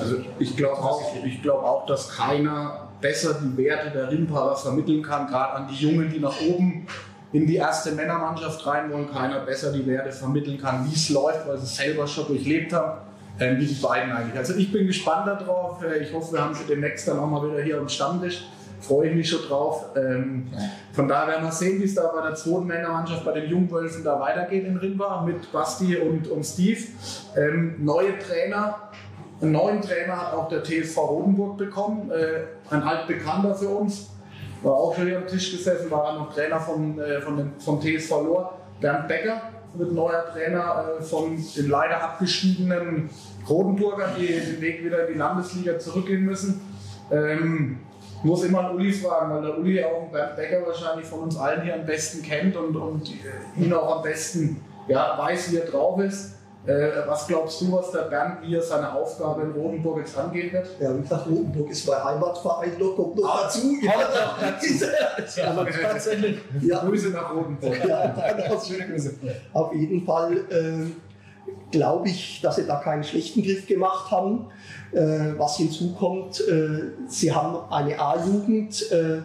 also ich glaube auch, glaub auch, dass keiner besser die Werte der Rimparer vermitteln kann, gerade an die Jungen, die nach oben in die erste Männermannschaft rein wollen, keiner besser die Werte vermitteln kann, wie es läuft, weil sie es selber schon durchlebt haben, äh, wie die beiden eigentlich. Also ich bin gespannt darauf. Äh, ich hoffe, wir haben sie demnächst dann auch mal wieder hier am Stammtisch. Freue ich mich schon drauf. Ähm, von daher werden wir sehen, wie es da bei der zweiten Männermannschaft, bei den Jungwölfen da weitergeht in Rimba mit Basti und, und Steve. Ähm, neue Trainer, einen neuen Trainer hat auch der TSV Rodenburg bekommen, äh, ein altbekannter für uns. War auch schon hier am Tisch gesessen, war noch Trainer von, äh, von dem, vom TSV Lohr. Bernd Becker wird neuer Trainer äh, von den leider abgestiegenen Rodenburgern, die den Weg wieder in die Landesliga zurückgehen müssen. Ähm, muss immer an Uli fragen, weil der Uli auch Bernd Becker wahrscheinlich von uns allen hier am besten kennt und, und ihn auch am besten ja, weiß, wie er drauf ist. Äh, was glaubst du, was der Bernd, wie er seine Aufgabe in Rotenburg jetzt angehen wird? Ja, wie gesagt, Rotenburg ist mein Heimatverein, da kommt noch ah, dazu. Ja, aber tatsächlich ja. Grüße nach Rotenburg. Ja, Schöne Grüße. Auf jeden Fall äh, glaube ich, dass sie da keinen schlechten Griff gemacht haben. Äh, was hinzukommt, äh, sie haben eine A-Jugend äh,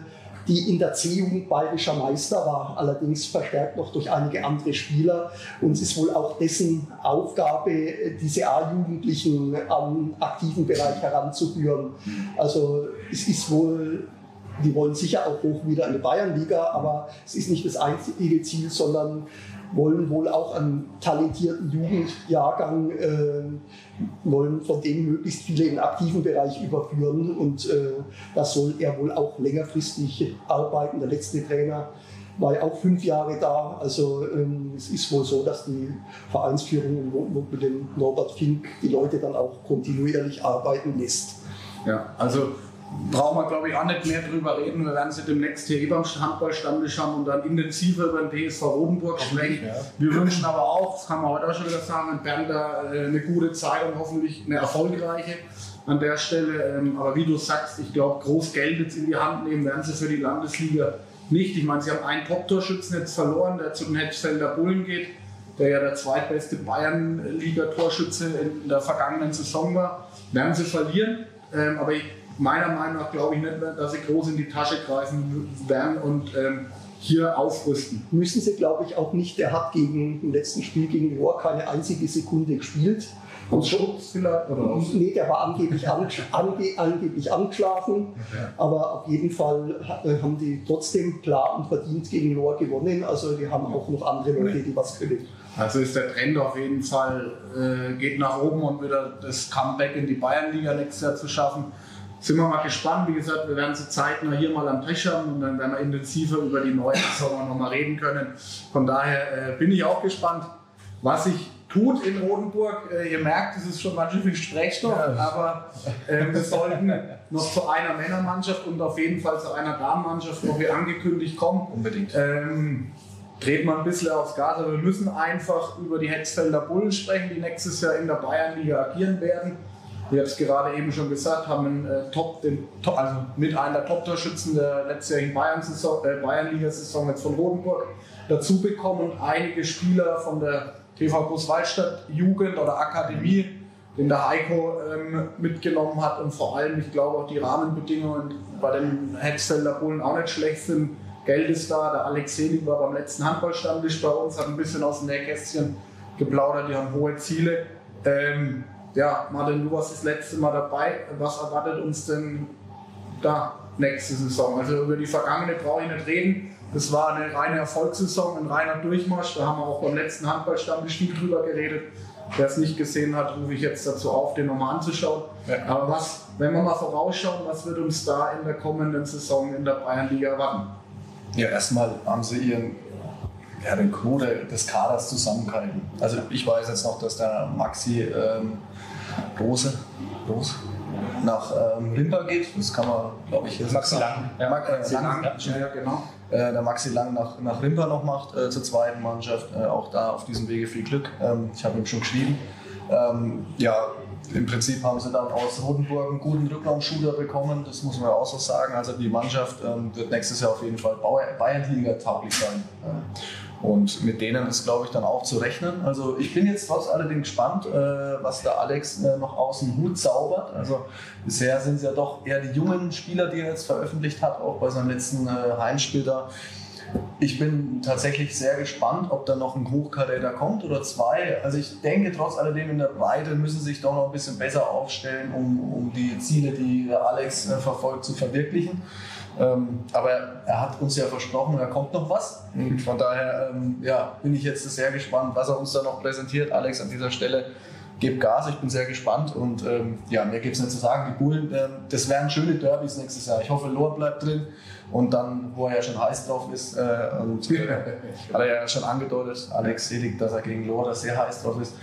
die in der C-Jugend bayerischer Meister war, allerdings verstärkt noch durch einige andere Spieler. Und es ist wohl auch dessen Aufgabe, diese A-Jugendlichen am aktiven Bereich heranzuführen. Also es ist wohl die wollen sicher auch hoch wieder in die Bayernliga, aber es ist nicht das einzige Ziel, sondern wollen wohl auch einen talentierten Jugendjahrgang, äh, wollen von denen möglichst viele in den aktiven Bereich überführen und äh, das soll er wohl auch längerfristig arbeiten. Der letzte Trainer war ja auch fünf Jahre da, also ähm, es ist wohl so, dass die Vereinsführung mit dem Norbert Fink die Leute dann auch kontinuierlich arbeiten lässt. Ja, also brauchen wir, glaube ich, auch nicht mehr drüber reden. Wir werden sie demnächst hier eh beim Handballstammtisch haben und dann intensiver über den PSV Rodenburg sprechen. Ja. Wir wünschen aber auch, das kann man heute auch schon wieder sagen, Bernd da äh, eine gute Zeit und hoffentlich eine erfolgreiche an der Stelle. Ähm, aber wie du sagst, ich glaube, groß Geld jetzt in die Hand nehmen werden sie für die Landesliga nicht. Ich meine, sie haben einen Top-Torschützen jetzt verloren, der zu den Hetzfelder Bullen geht, der ja der zweitbeste Bayern-Liga-Torschütze in der vergangenen Saison war. Werden sie verlieren. Ähm, aber ich meiner Meinung nach glaube ich nicht mehr, dass sie groß in die Tasche greifen werden und ähm, hier aufrüsten. Müssen sie, glaube ich, auch nicht. Er hat gegen im letzten Spiel gegen Rohr keine einzige Sekunde gespielt. Aus Schutz vielleicht? Oder aus? Nee, der war angeblich, ange ange angeblich angeschlafen. Aber auf jeden Fall äh, haben die trotzdem klar und verdient gegen Lohr gewonnen. Also die haben auch noch andere Leute, die was können. Also ist der Trend auf jeden Fall, äh, geht nach oben und wieder das Comeback in die Bayernliga nächstes Jahr zu schaffen. Sind wir mal gespannt. Wie gesagt, wir werden sie zeitnah hier mal am Tisch haben und dann werden wir intensiver über die neue Saison noch mal reden können. Von daher äh, bin ich auch gespannt, was sich tut in Rodenburg. Äh, ihr merkt, es ist schon ganz schön viel Sprechstoff, aber äh, wir sollten noch zu einer Männermannschaft und auf jeden Fall zu einer Damenmannschaft, wo wir angekündigt kommen. Unbedingt. Ähm, dreht man ein bisschen aufs Gas, aber wir müssen einfach über die Hetzfelder Bullen sprechen, die nächstes Jahr in der Bayernliga agieren werden. Ich habe es gerade eben schon gesagt, haben einen, äh, Top, den, Top, also mit einer der Top-Torschützen der letztjährigen Bayern-Saison- äh, Bayernliga-Saison jetzt von Rodenburg dazu bekommen. Einige Spieler von der TV Großwaldstadt Jugend oder Akademie, den der Heiko ähm, mitgenommen hat und vor allem, ich glaube, auch die Rahmenbedingungen bei den Hetzfelder Bullen auch nicht schlecht sind. Geld ist da, der Alex Selig war beim letzten Handballstammtisch bei uns, hat ein bisschen aus dem Nähkästchen geplaudert, die haben hohe Ziele. Ähm, ja, Martin, du warst das letzte Mal dabei. Was erwartet uns denn da nächste Saison? Also über die vergangene brauche ich nicht reden. Das war eine reine Erfolgssaison, ein reiner Durchmarsch. Da haben wir auch beim letzten Handballstammtisch viel drüber geredet. Wer es nicht gesehen hat, rufe ich jetzt dazu auf, den nochmal anzuschauen. Aber was, wenn wir mal vorausschauen, was wird uns da in der kommenden Saison in der Bayernliga erwarten? Ja, erstmal haben sie ihren ja, den der- des Kaders zusammengehalten. Also ich weiß jetzt noch, dass der Maxi ähm, Rose, Rose nach ähm, Rimper geht. Das kann man, glaube ich, jetzt Maxi. Lang, ja. Mag, äh, Lang, Ja, ja, genau. äh, der Maxi Lang nach, nach Rimper noch macht äh, zur zweiten Mannschaft. Äh, auch da auf diesem Wege viel Glück. Ähm, ich habe ihm schon geschrieben. Ähm, ja, im Prinzip haben sie dann aus Rotenburg einen guten Rückraumshooter bekommen. Das muss man ja auch so sagen. Also die Mannschaft ähm, wird nächstes Jahr auf jeden Fall Bayernliga tauglich sein. Und mit denen ist, glaube ich, dann auch zu rechnen. Also ich bin jetzt trotz alledem gespannt, äh, was der Alex äh, noch aus dem Hut zaubert. Also bisher sind es ja doch eher die jungen Spieler, die er jetzt veröffentlicht hat, auch bei seinem letzten äh, Heimspiel da. Ich bin tatsächlich sehr gespannt, ob da noch ein Hochkaräter kommt oder zwei. Also ich denke, trotz alledem in der Breite müssen sich doch noch ein bisschen besser aufstellen, um, um die Ziele, die Alex verfolgt, zu verwirklichen. Ähm, aber er hat uns ja versprochen, da kommt noch was. Und von daher ähm, ja, bin ich jetzt sehr gespannt, was er uns da noch präsentiert. Alex, an dieser Stelle, gebt Gas, ich bin sehr gespannt. Und ähm, ja, mehr gibt es nicht zu sagen. Die Bullen, ähm, das wären schöne Derbys nächstes Jahr. Ich hoffe, Lohr bleibt drin. Und dann, wo er ja schon heiß drauf ist, äh, äh, hat er ja schon angedeutet, Alex Selig, dass er gegen Lohr da sehr heiß drauf ist.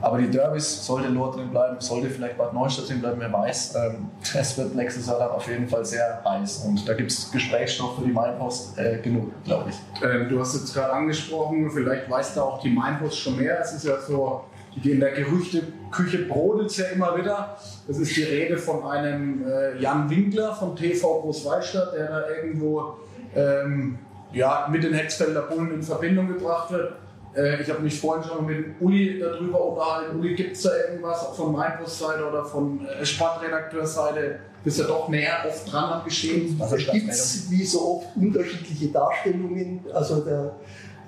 Aber die Derbys, sollte Lohr drin bleiben, sollte vielleicht Bad Neustadt drin bleiben, wer weiß. Ähm, es wird nächstes Jahr dann auf jeden Fall sehr heiß. Und da gibt es Gesprächsstoff für die Mainpost äh, genug, glaube ich. Ähm, du hast jetzt gerade angesprochen, vielleicht weiß da auch die Mainpost schon mehr. Es ist ja so, die in der Gerüchteküche brodelt es ja immer wieder. Es ist die Rede von einem äh, Jan Winkler von TV Großwaldstadt, der da irgendwo ähm, ja, mit den Hetzfelder Bullen in Verbindung gebracht wird. Äh, ich habe mich vorhin schon mit dem Uli darüber unterhalten. Uli, gibt es da irgendwas auch von Mainpost-Seite oder von äh, Sportredakteurseite? Bist ja doch näher oft dran am Geschehen. Also gibt es wie so oft unterschiedliche Darstellungen. Also der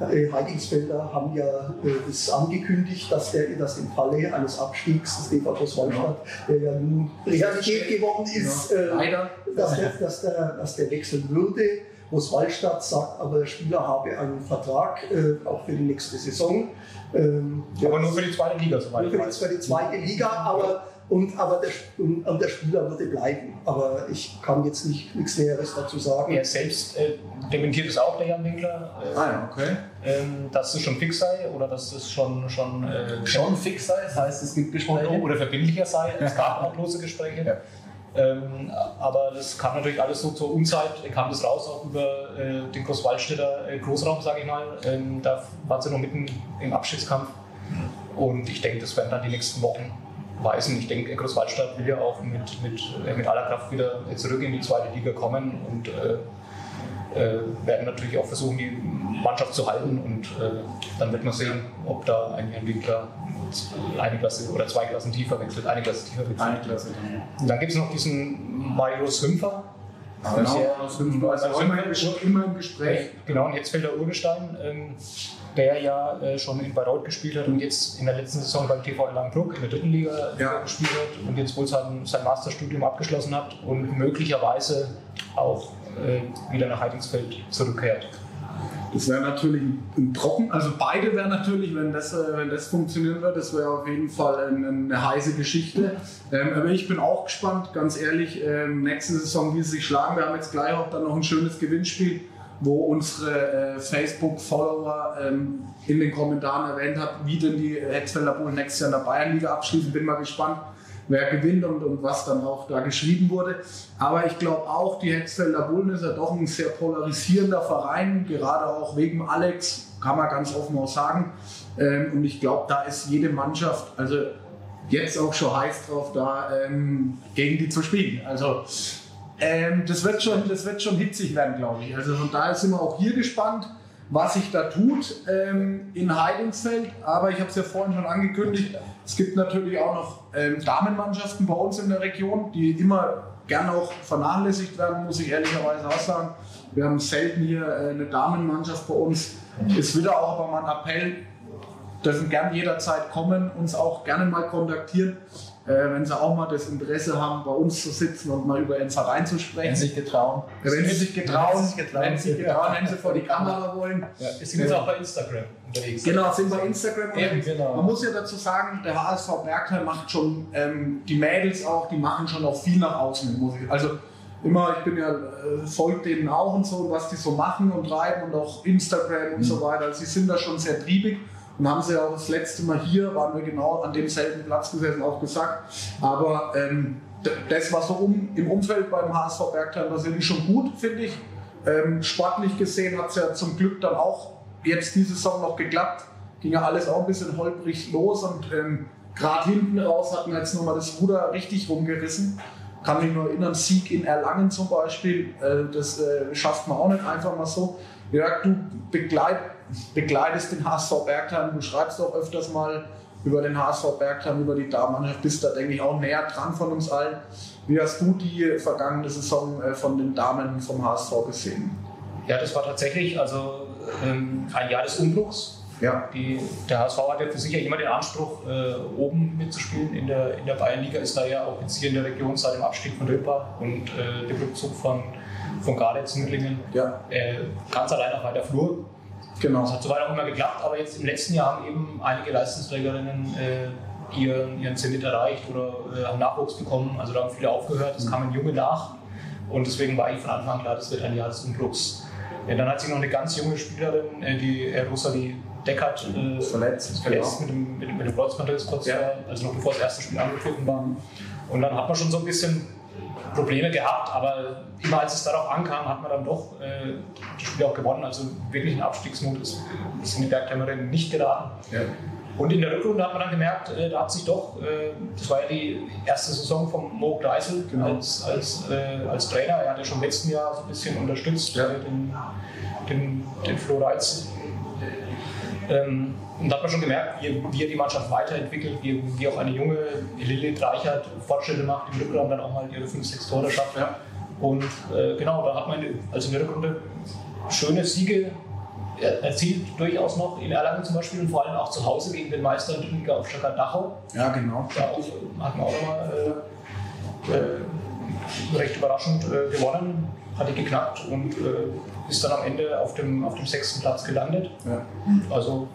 äh, Heidingsfelder haben ja äh, das angekündigt, dass, der, dass im Falle eines Abstiegs des DV Großwaldstadt, der ja nun Realität geworden ist, Ja, äh, dass, der, dass, der, dass der wechseln würde. Großwaldstadt sagt aber, der Spieler habe einen Vertrag, äh, auch für die nächste Saison. Ähm, Aber nur für die zweite Liga, soweit nur ich für die, weiß. für die zweite Liga, aber, und, aber der, und, und der Spieler würde bleiben. Aber ich kann jetzt nicht, nichts Näheres dazu sagen. Er selbst äh, dementiert es auch, der Jan Winkler, äh, Ah ja, okay. ähm, dass es schon fix sei oder dass es schon, schon, äh, Schon fix sei, das heißt, es gibt Gespräche. oder verbindlicher sei. Es gab auch bloße Gespräche. Ja. Ähm, aber das kam natürlich alles so zur Unzeit, kam das raus auch über äh, den Großwaldstädter äh, Großraum, sage ich mal. Ähm, da waren sie noch mitten im Abschiedskampf. Und ich denke, das werden dann die nächsten Wochen weisen. Ich denke, Großwaldstadt will ja auch mit, mit, äh, mit aller Kraft wieder zurück in die zweite Liga kommen und äh, äh, werden natürlich auch versuchen, die Mannschaft zu halten. Und äh, dann wird man sehen, ob da ein Jan Winkler eine Klasse oder zwei Klassen tiefer wechselt, eine Klasse tiefer wechselt. Eine Klasse. Und dann gibt es noch diesen Marius Hümpfer, Genau, das sind wir also immer, im Ges- immer im Gespräch. Genau, und jetzt fällt der Urgestein, ähm, der ja äh, schon in Bayreuth gespielt hat und jetzt in der letzten Saison beim TV Langenbruck in der dritten Liga Ja. gespielt hat und jetzt wohl sein, sein Masterstudium abgeschlossen hat und möglicherweise auch äh, wieder nach Heidingsfeld zurückkehrt. Das wäre natürlich ein Trocken, also beide wären natürlich, wenn das, äh, wenn das funktionieren wird, das wäre auf jeden Fall ein, eine heiße Geschichte. Ähm, aber ich bin auch gespannt, ganz ehrlich, ähm, nächste Saison, wie sie sich schlagen. Wir haben jetzt gleich auch dann noch ein schönes Gewinnspiel, wo unsere äh, Facebook-Follower ähm, in den Kommentaren erwähnt hat, wie denn die Hetzfelder Bullen nächstes Jahr in der Bayernliga abschließen. Bin mal gespannt, wer gewinnt und, und was dann auch da geschrieben wurde. Aber ich glaube auch, die Hetzfelder Bullen ist ja doch ein sehr polarisierender Verein, gerade auch wegen Alex, kann man ganz offen auch sagen. Ähm, und ich glaube, da ist jede Mannschaft, also jetzt auch schon heiß drauf, da ähm, gegen die zu spielen. Also ähm, das, wird schon, das wird schon hitzig werden, glaube ich. Also von daher sind wir auch hier gespannt, was sich da tut ähm, in Heidingsfeld. Aber ich habe es ja vorhin schon angekündigt, es gibt natürlich auch noch ähm, Damenmannschaften bei uns in der Region, die immer gern auch vernachlässigt werden, muss ich ehrlicherweise auch sagen. Wir haben selten hier äh, eine Damenmannschaft bei uns. Ist wieder auch aber mal ein Appell, dürfen gern jederzeit kommen, uns auch gerne mal kontaktieren, äh, wenn sie auch mal das Interesse haben, bei uns zu sitzen und mal über ihren Verein zu sprechen. Wenn sich getrauen. Ja, wenn sie sich getrauen, Wenn sie sich getrauen. wenn sie sich getrauen, wenn sie vor die Kamera wollen. Ja, wir sind jetzt auch bei Instagram unterwegs. Genau, sind bei Instagram. Eben, genau. Man muss ja dazu sagen, der HSV Bergheim macht schon, ähm, die Mädels auch, die machen schon auch viel nach außen. Muss ich. Also immer, ich bin ja, äh, folgt denen auch und so, was die so machen und treiben und auch Instagram und so weiter. Also sie sind da schon sehr triebig. Und haben sie auch das letzte Mal hier, waren wir genau an demselben Platz gesessen, auch gesagt. Aber ähm, das, was so um, im Umfeld beim HSV Bergheim passiert, ist schon gut, finde ich. Ähm, sportlich gesehen hat es ja zum Glück dann auch jetzt diese Saison noch geklappt. Ging ja alles auch ein bisschen holprig los und ähm, gerade hinten raus hat man jetzt nochmal das Ruder richtig rumgerissen. Kann mich nur erinnern, Sieg in Erlangen zum Beispiel, äh, das äh, schafft man auch nicht einfach mal so. Jörg, du begleit, begleitest den HSV Bergheim, du schreibst auch öfters mal über den HSV Bergheim, über die Damenmannschaft, bist da, denke ich, auch näher dran von uns allen. Wie hast du die vergangene Saison äh, von den Damen vom HSV gesehen? Ja, das war tatsächlich also ähm, ein Jahr des Umbruchs. Ja, Die, der HSV hat ja für sich ja immer den Anspruch, äh, oben mitzuspielen in der, in der Bayernliga, ist da ja auch jetzt hier in der Region seit dem Abstieg von Röpa und äh, dem Rückzug von, von Gardetz Nürlingen ja, äh, ganz allein auf weiter Flur. Das genau. hat soweit auch immer geklappt, aber jetzt im letzten Jahr haben eben einige Leistungsträgerinnen äh, ihren, ihren Zenit erreicht oder äh, haben Nachwuchs bekommen. Also da haben viele aufgehört, es kamen Junge nach und deswegen war eigentlich von Anfang an klar, das wird ein Jahr des Umbruchs. Ja, dann hat sich noch eine ganz junge Spielerin, äh, die äh, Rosalie Deckert, äh, Verletzt, verletzt mit dem, mit, dem- mit dem Kreuzbandriss kurz Ja. also noch bevor das erste Spiel angepfiffen war. Und dann hat man schon so ein bisschen Probleme gehabt, aber immer als es darauf ankam, hat man dann doch äh, die Spiele auch gewonnen. Also wirklich in Abstiegsmut ist, sind die Bergheimerinnen nicht geraten. Ja. Und in der Rückrunde hat man dann gemerkt, äh, da hat sich doch, äh, das war ja die erste Saison von Mo Gleisel Genau. als, als, äh, als Trainer. Er hat ja schon im letzten Jahr so ein bisschen unterstützt, Ja. äh, den, den, den Flo Reitz. Ähm, und da hat man schon gemerkt, wie, wie er die Mannschaft weiterentwickelt, wie, wie auch eine junge Lilith Reichert Fortschritte macht, im Rückraum dann auch mal ihre 5, 6 Tore schafft. Ja. Und äh, genau, da hat man also in der Rückrunde schöne Siege er- erzielt, durchaus noch in Erlangen zum Beispiel und vor allem auch zu Hause gegen den Meister in Liga auf Schacker Dachau. ja, genau. Da auch, hat man auch nochmal äh, äh, recht überraschend äh, gewonnen, hat die geknackt und äh, ist dann am Ende auf dem, auf dem sechsten Platz gelandet. Ja. Also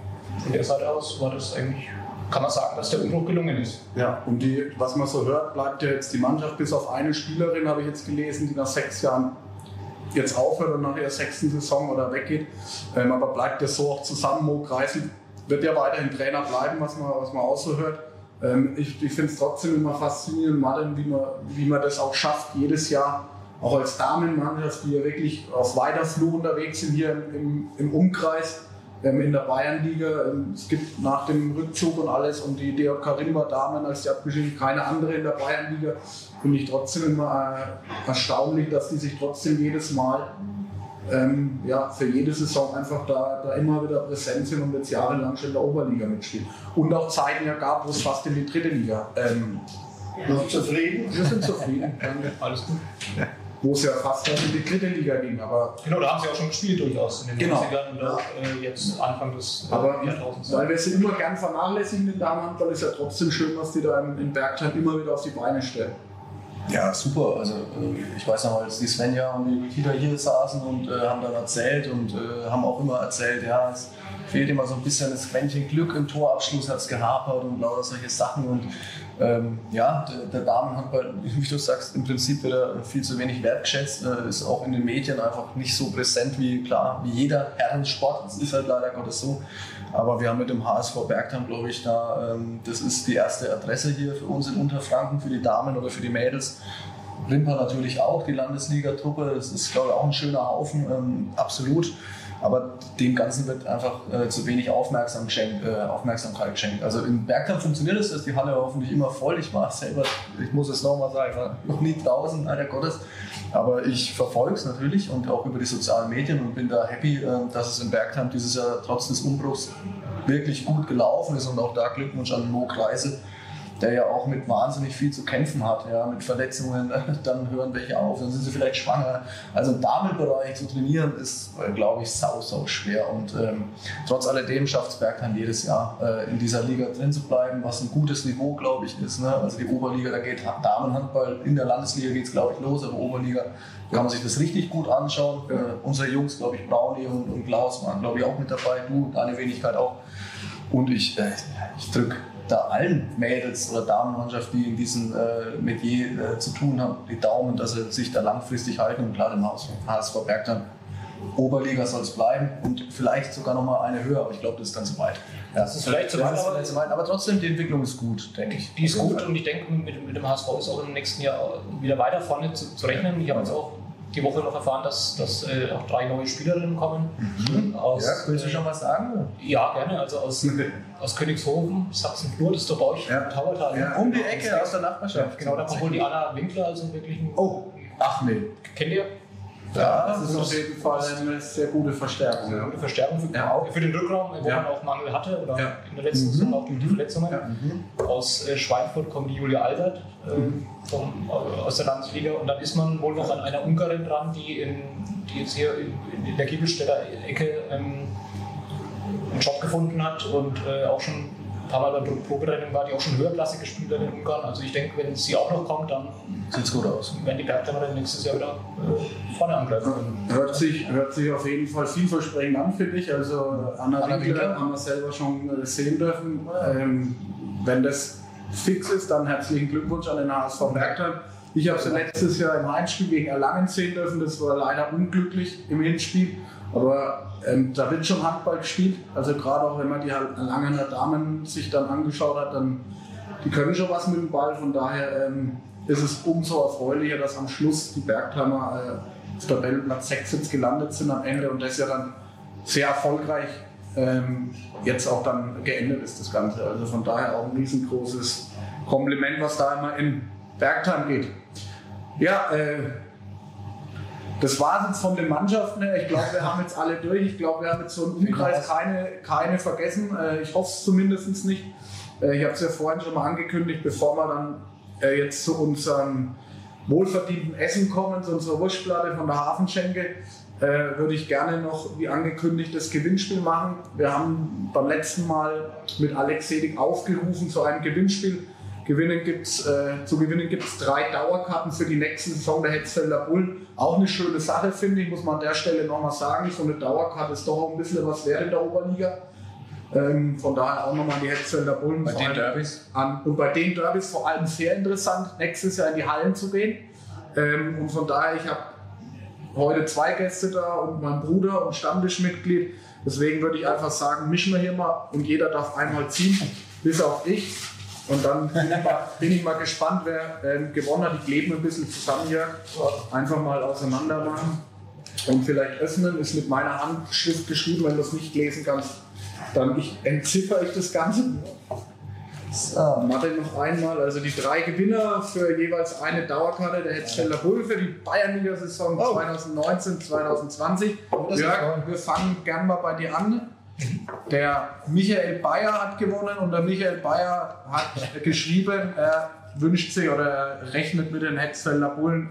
von der Seite aus war das eigentlich, kann man sagen, dass der Umbruch gelungen ist. Ja, und die, was man so hört, bleibt ja jetzt die Mannschaft bis auf eine Spielerin, habe ich jetzt gelesen, die nach sechs Jahren jetzt aufhört und nach ihrer sechsten Saison oder weggeht. Ähm, aber bleibt ja so auch zusammen. Mo Kreisel wird ja weiterhin Trainer bleiben, was man, was man auch so hört. Ähm, ich ich finde es trotzdem immer faszinierend, Martin, wie man, wie man das auch schafft, jedes Jahr, auch als Damenmannschaft, die ja wirklich auf weiter Flur unterwegs sind hier im, im, Umkreis ähm, in der Bayernliga. Ähm, es gibt nach dem Rückzug und alles und die DJK Rimba Damen als die abgeschieden keine andere in der Bayernliga. Finde ich trotzdem immer äh, erstaunlich, dass die sich trotzdem jedes Mal ähm, ja, für jede Saison einfach da, da immer wieder präsent sind und jetzt jahrelang schon in der Oberliga mitspielen. Und auch Zeiten ja gab, wo es fast in die dritte Liga. Ähm, Noch zufrieden? wir sind zufrieden. Danke. Alles gut. Wo es ja fast dann in die dritte Liga ging. Aber Genau, da haben sie auch schon gespielt durchaus in den Genau. 90ern und auch äh, jetzt Anfang des äh, Aber Jahrtausends. weil wir sie immer gern vernachlässigen, den Damenhandball, ist ja trotzdem schön, was die da in, in Bergheim immer wieder auf die Beine stellen. Ja, super. Also äh, ich weiß noch, als die Svenja und die Nikita hier saßen und äh, haben dann erzählt und äh, haben auch immer erzählt, ja, es fehlt immer so ein bisschen das Quäntchen Glück im Torabschluss, hat es gehapert und lauter solche Sachen. Und ähm, ja, der, der Damenhandball, wie du sagst, im Prinzip wird er viel zu wenig wertgeschätzt, äh, ist auch in den Medien einfach nicht so präsent wie klar, wie jeder Herrensport. Das ist halt leider Gottes so. Aber wir haben mit dem HSV Bergheim, glaube ich, da, ähm, das ist die erste Adresse hier für uns in Unterfranken, für die Damen oder für die Mädels. Rimper natürlich auch, die Landesliga-Truppe, das ist, glaube ich, auch ein schöner Haufen, ähm, absolut. Aber dem Ganzen wird einfach äh, zu wenig Aufmerksam geschenkt, äh, Aufmerksamkeit geschenkt. Also in Bergheim funktioniert es, dass die Halle hoffentlich immer voll. Ich war selber, ich muss es nochmal sagen, war noch nie draußen, leider Gottes. Aber ich verfolge es natürlich und auch über die sozialen Medien und bin da happy, äh, dass es in Bergheim dieses Jahr trotz des Umbruchs wirklich gut gelaufen ist und auch da Glückwunsch an Mo Kreise, der ja auch mit wahnsinnig viel zu kämpfen hat, ja, mit Verletzungen, dann hören welche auf, dann sind sie vielleicht schwanger. Also im Damenbereich zu trainieren ist, äh, glaube ich, sau, sau schwer und ähm, trotz alledem schafft es Bergheim jedes Jahr äh, in dieser Liga drin zu bleiben, was ein gutes Niveau, glaube ich, ist. Ne? Also die Oberliga, da geht Damenhandball, in der Landesliga geht es, glaube ich, los, aber Oberliga kann man sich das richtig gut anschauen. Äh, unsere Jungs, glaube ich, Brownie und, und Klaus waren, glaube ich, auch mit dabei, du, deine Wenigkeit auch. Und ich, äh, ich drücke da allen Mädels oder Damenmannschaft, die in diesem äh, Metier äh, zu tun haben, die Daumen, dass sie sich da langfristig halten und klar im HSV, HSV Bergheim. Oberliga soll es bleiben und vielleicht sogar noch mal eine höher, aber ich glaube, das ist dann zu weit. Ja, das ist vielleicht zu weit, aber- zu weit, aber trotzdem, die Entwicklung ist gut, denke ich. Die ist gut Fall. und ich denke, mit, mit dem HSV ist auch im nächsten Jahr wieder weiter vorne zu, zu rechnen. Ich habe jetzt auch die Woche noch erfahren, dass, dass äh, auch drei neue Spielerinnen kommen. Aus, Ja, willst du schon was sagen? Ja, gerne. Also aus, aus Königshofen, Sachsen-Flur, das ist doch bei euch Ja. Tauertal. Ja. Um die Ecke aus der Nachbarschaft. Genau, da kommt wohl die Anna Winkler, also wirklich ein. Oh, Ach nee. Kennt ihr? Ja, das ist auf jeden Fall eine sehr gute Verstärkung. Ja. Gute Verstärkung für, Ja. für den Rückraum, wo Ja. man auch Mangel hatte oder Ja. in der letzten Saison auch durch die Verletzungen. Ja. Aus äh, Schweinfurt kommt die Julia Albert äh, vom, äh, aus der Landesliga und dann ist man wohl noch an einer Ungarin dran, die, in, die jetzt hier in, in der Giebelstädter Ecke ähm, einen Job gefunden hat und äh, auch schon paar Mal beim Proberennen war, die auch schon höherklassig gespielt hat in Ungarn. Also ich denke, wenn sie auch noch kommt, dann Sieht's gut aus. werden die Bergdämmer nächstes Jahr wieder äh, vorne angreifen können. Hört sich, hört sich auf jeden Fall vielversprechend an, finde ich. Also Anna, Anna Winkler Winkler. haben wir selber schon äh, sehen dürfen. Ähm, wenn das fix ist, dann herzlichen Glückwunsch an den HSV Bergheim. Ich habe sie letztes Jahr im Heimspiel gegen Erlangen sehen dürfen. Das war leider unglücklich im Hinspiel. Aber ähm, da wird schon Handball gespielt. Also gerade auch wenn man die halt Erlangener Damen sich dann angeschaut hat, dann die können schon was mit dem Ball. Von daher ähm, ist es umso erfreulicher, dass am Schluss die Bergheimer äh, auf Tabellenplatz 6 jetzt gelandet sind am Ende und das ja dann sehr erfolgreich ähm, jetzt auch dann geendet ist, das Ganze. Also von daher auch ein riesengroßes Kompliment, was da immer in Bergheim geht. Ja, äh, das war es jetzt von den Mannschaften her. Ich glaube, wir haben jetzt alle durch. Ich glaube, wir haben jetzt so im Umkreis keine, keine vergessen. Äh, ich hoffe es zumindest nicht. Äh, ich habe es ja vorhin schon mal angekündigt, bevor wir dann äh, jetzt zu unserem wohlverdienten Essen kommen, zu unserer Wurstplatte von der Hafenschenke, würde ich gerne noch, wie angekündigt, das Gewinnspiel machen. Wir haben beim letzten Mal mit Alex Sedig aufgerufen zu einem Gewinnspiel. Gewinnen gibt's, äh, zu gewinnen gibt es drei Dauerkarten für die nächste Saison der Hetzfelder Bullen. Auch eine schöne Sache, finde ich, muss man an der Stelle nochmal sagen. So eine Dauerkarte ist doch auch ein bisschen was wert in der Oberliga. Ähm, von daher auch nochmal die Hetzfelder Bullen. Bei den Derbys. an. Und bei den Derbys vor allem sehr interessant, nächstes Jahr in die Hallen zu gehen. Ähm, und von daher, ich habe heute zwei Gäste da und mein Bruder und Stammtischmitglied. Deswegen würde ich einfach sagen, mischen wir hier mal und jeder darf einmal ziehen, bis auf ich. Und dann bin ich mal, bin ich mal gespannt, wer ähm, gewonnen hat. Die kleben ein bisschen zusammen hier. Einfach mal auseinander machen und vielleicht öffnen. Ist mit meiner Handschrift geschrieben, wenn du es nicht lesen kannst. Dann ich, entziffere ich das Ganze. So, Mathe noch einmal. Also die drei Gewinner für jeweils eine Dauerkarte der Hetzfelder Bull für die Bayernliga-Saison 2019, 2020. das ist Jörg, toll. wir fangen gern mal bei dir an. Der Michael Bayer hat gewonnen und der Michael Bayer hat geschrieben, er wünscht sich oder er rechnet mit den Hetzfelder Bullen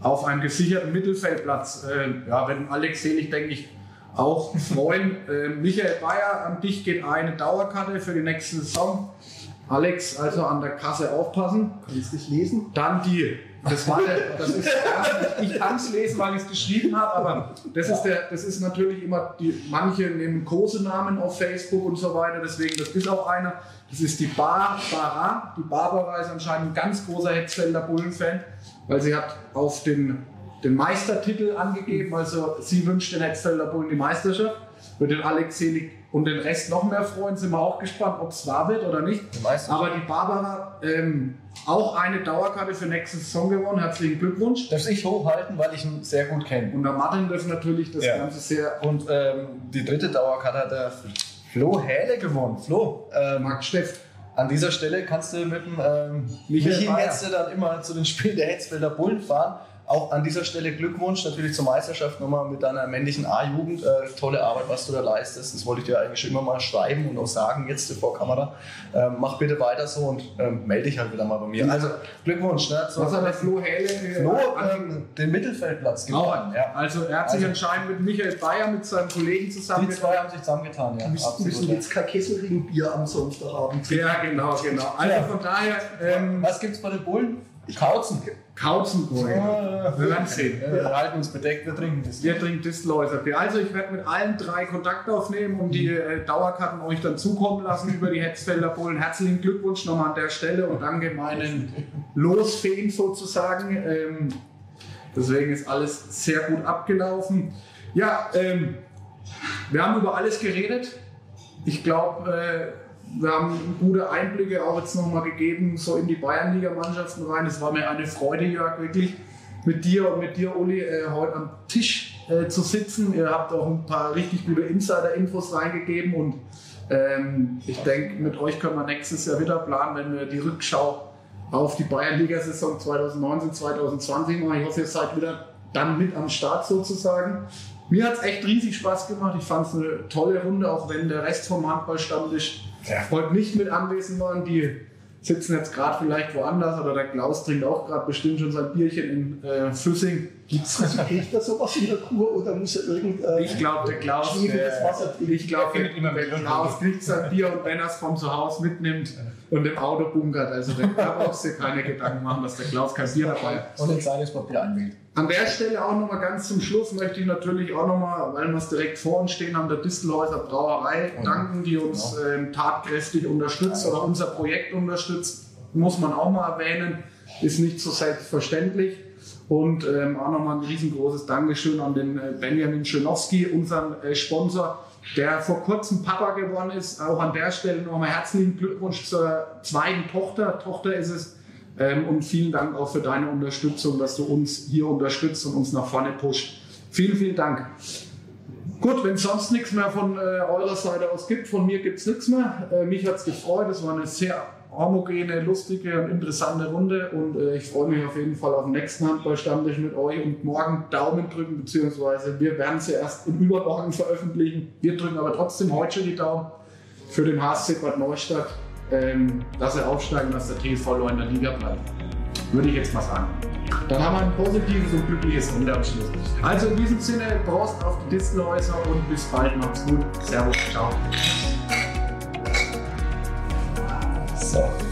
auf einem gesicherten Mittelfeldplatz. Äh, ja, wenn Alex Selig, denke ich, auch freuen. Äh, Michael Bayer, an dich geht eine Dauerkarte für die nächste Saison. Alex, also an der Kasse aufpassen. Kannst du dich lesen? Dann die. Das war der, das ist, kann es lesen, weil ich es geschrieben habe, aber das ist, der, das ist natürlich immer, die, manche nehmen große Namen auf Facebook und so weiter, deswegen, das ist auch einer. Das ist die Barbara. Die Barbara ist anscheinend ein ganz großer Hetzfelder Bullen-Fan, weil sie hat auf den, den Meistertitel angegeben, also sie wünscht den Hetzfelder Bullen die Meisterschaft. Wird den Alex Selig und den Rest noch mehr freuen, sind wir auch gespannt, ob es wahr wird oder nicht. Aber die Barbara, ähm, auch eine Dauerkarte für nächste Saison gewonnen. Herzlichen Glückwunsch. Darf ich hochhalten, weil ich ihn sehr gut kenne. Und der Martin dürfen natürlich das Ja. Ganze sehr. Und ähm, die dritte Dauerkarte hat der Flo Hähle gewonnen. Flo, ähm, Marc Steff. an dieser Stelle kannst du mit dem ähm, Michael Michi Bayer. Metze dann immer zu den Spielen der Hetzfelder Bullen fahren. Auch an dieser Stelle Glückwunsch natürlich zur Meisterschaft nochmal mit deiner männlichen A-Jugend. Äh, tolle Arbeit, was du da leistest. Das wollte ich dir eigentlich schon immer mal schreiben und auch sagen jetzt vor Kamera. Ähm, mach bitte weiter so und ähm, melde dich halt wieder mal bei mir. Also Glückwunsch. Ne, Was hat der Flo Hähle? äh, Flo, ähm, den Mittelfeldplatz Auch. gewonnen. Ja. Also er hat sich Also- anscheinend mit Michael Bayer, mit seinem Kollegen zusammen. Die zwei haben sich zusammengetan, ja. Müssen, müssen jetzt kein Kesselring-Bier am Sonntagabend trinken. Ja, genau, genau. Also Ja. von daher, ähm, Was gibt's bei den Bullen? Kauzen. Kauzenburg. Wir werden sehen. Wir halten uns bedeckt, wir trinken das. Wir trinken Distelhäuser Bier. Also ich werde mit allen drei Kontakt aufnehmen und die äh, Dauerkarten euch dann zukommen lassen über die Hetzfelder Bullen. Herzlichen Glückwunsch nochmal an der Stelle und danke meinen Losfeen sozusagen. Ähm, deswegen ist alles sehr gut abgelaufen. Ja, ähm, wir haben über alles geredet. Ich glaube, äh, wir haben gute Einblicke auch jetzt nochmal gegeben, so in die Bayernliga-Mannschaften rein. Es war mir eine Freude, Jörg, wirklich mit dir und mit dir, Uli, äh, heute am Tisch äh, zu sitzen. Ihr habt auch ein paar richtig gute Insider-Infos reingegeben und ähm, ich denke, mit euch können wir nächstes Jahr wieder planen, wenn wir die Rückschau auf die Bayernliga-Saison 2019, 2020 machen. Ich hoffe, ihr seid wieder dann mit am Start sozusagen. Mir hat es echt riesig Spaß gemacht. Ich fand es eine tolle Runde, auch wenn der Rest vom Handballstammtisch heute nicht mit anwesend waren. Die sitzen jetzt gerade vielleicht woanders oder der Klaus trinkt auch gerade bestimmt schon sein Bierchen in äh, Füssing. Gibt's also, kriegt er sowas in der Kur oder muss er irgend äh, Ich glaube, der Klaus, schwieriges Wasser trinken? ich glaube, findet immer der Klaus kriegt sein Bier und wenn er es vom Zuhause mitnimmt und im Auto bunkert. Also der kann auch sich keine Gedanken machen, dass der Klaus kein Bier dabei hat. Und ein kleines Papier einwählt. An der Stelle auch nochmal ganz zum Schluss möchte ich natürlich auch nochmal, weil wir es direkt vor uns stehen haben, der Distelhäuser Brauerei danken, die uns ähm, tatkräftig unterstützt oder unser Projekt unterstützt. Muss man auch mal erwähnen, ist nicht so selbstverständlich. Und ähm, auch nochmal ein riesengroßes Dankeschön an den äh, Benjamin Schönowski, unseren äh, Sponsor, der vor kurzem Papa geworden ist. Auch an der Stelle nochmal herzlichen Glückwunsch zur zweiten Tochter. Tochter ist es. Ähm, und vielen Dank auch für deine Unterstützung, dass du uns hier unterstützt und uns nach vorne pusht. Vielen, vielen Dank. Gut, wenn es sonst nichts mehr von äh, eurer Seite aus gibt, von mir gibt es nichts mehr. Äh, mich hat es gefreut. Es war eine sehr homogene, lustige und interessante Runde und äh, ich freue mich auf jeden Fall auf den nächsten Handballstammtisch mit euch und morgen Daumen drücken, beziehungsweise wir werden sie erst im Übermorgen veröffentlichen. Wir drücken aber trotzdem heute schon die Daumen für den HSC Bad Neustadt, ähm, dass er aufsteigen, dass der TSV Lohr in der Liga bleibt. Würde ich jetzt mal sagen. Dann haben wir ein positives und glückliches Ende am Schluss. Also in diesem Sinne, Prost auf die Distelhäuser und bis bald. Macht's gut. Servus. Ciao. So.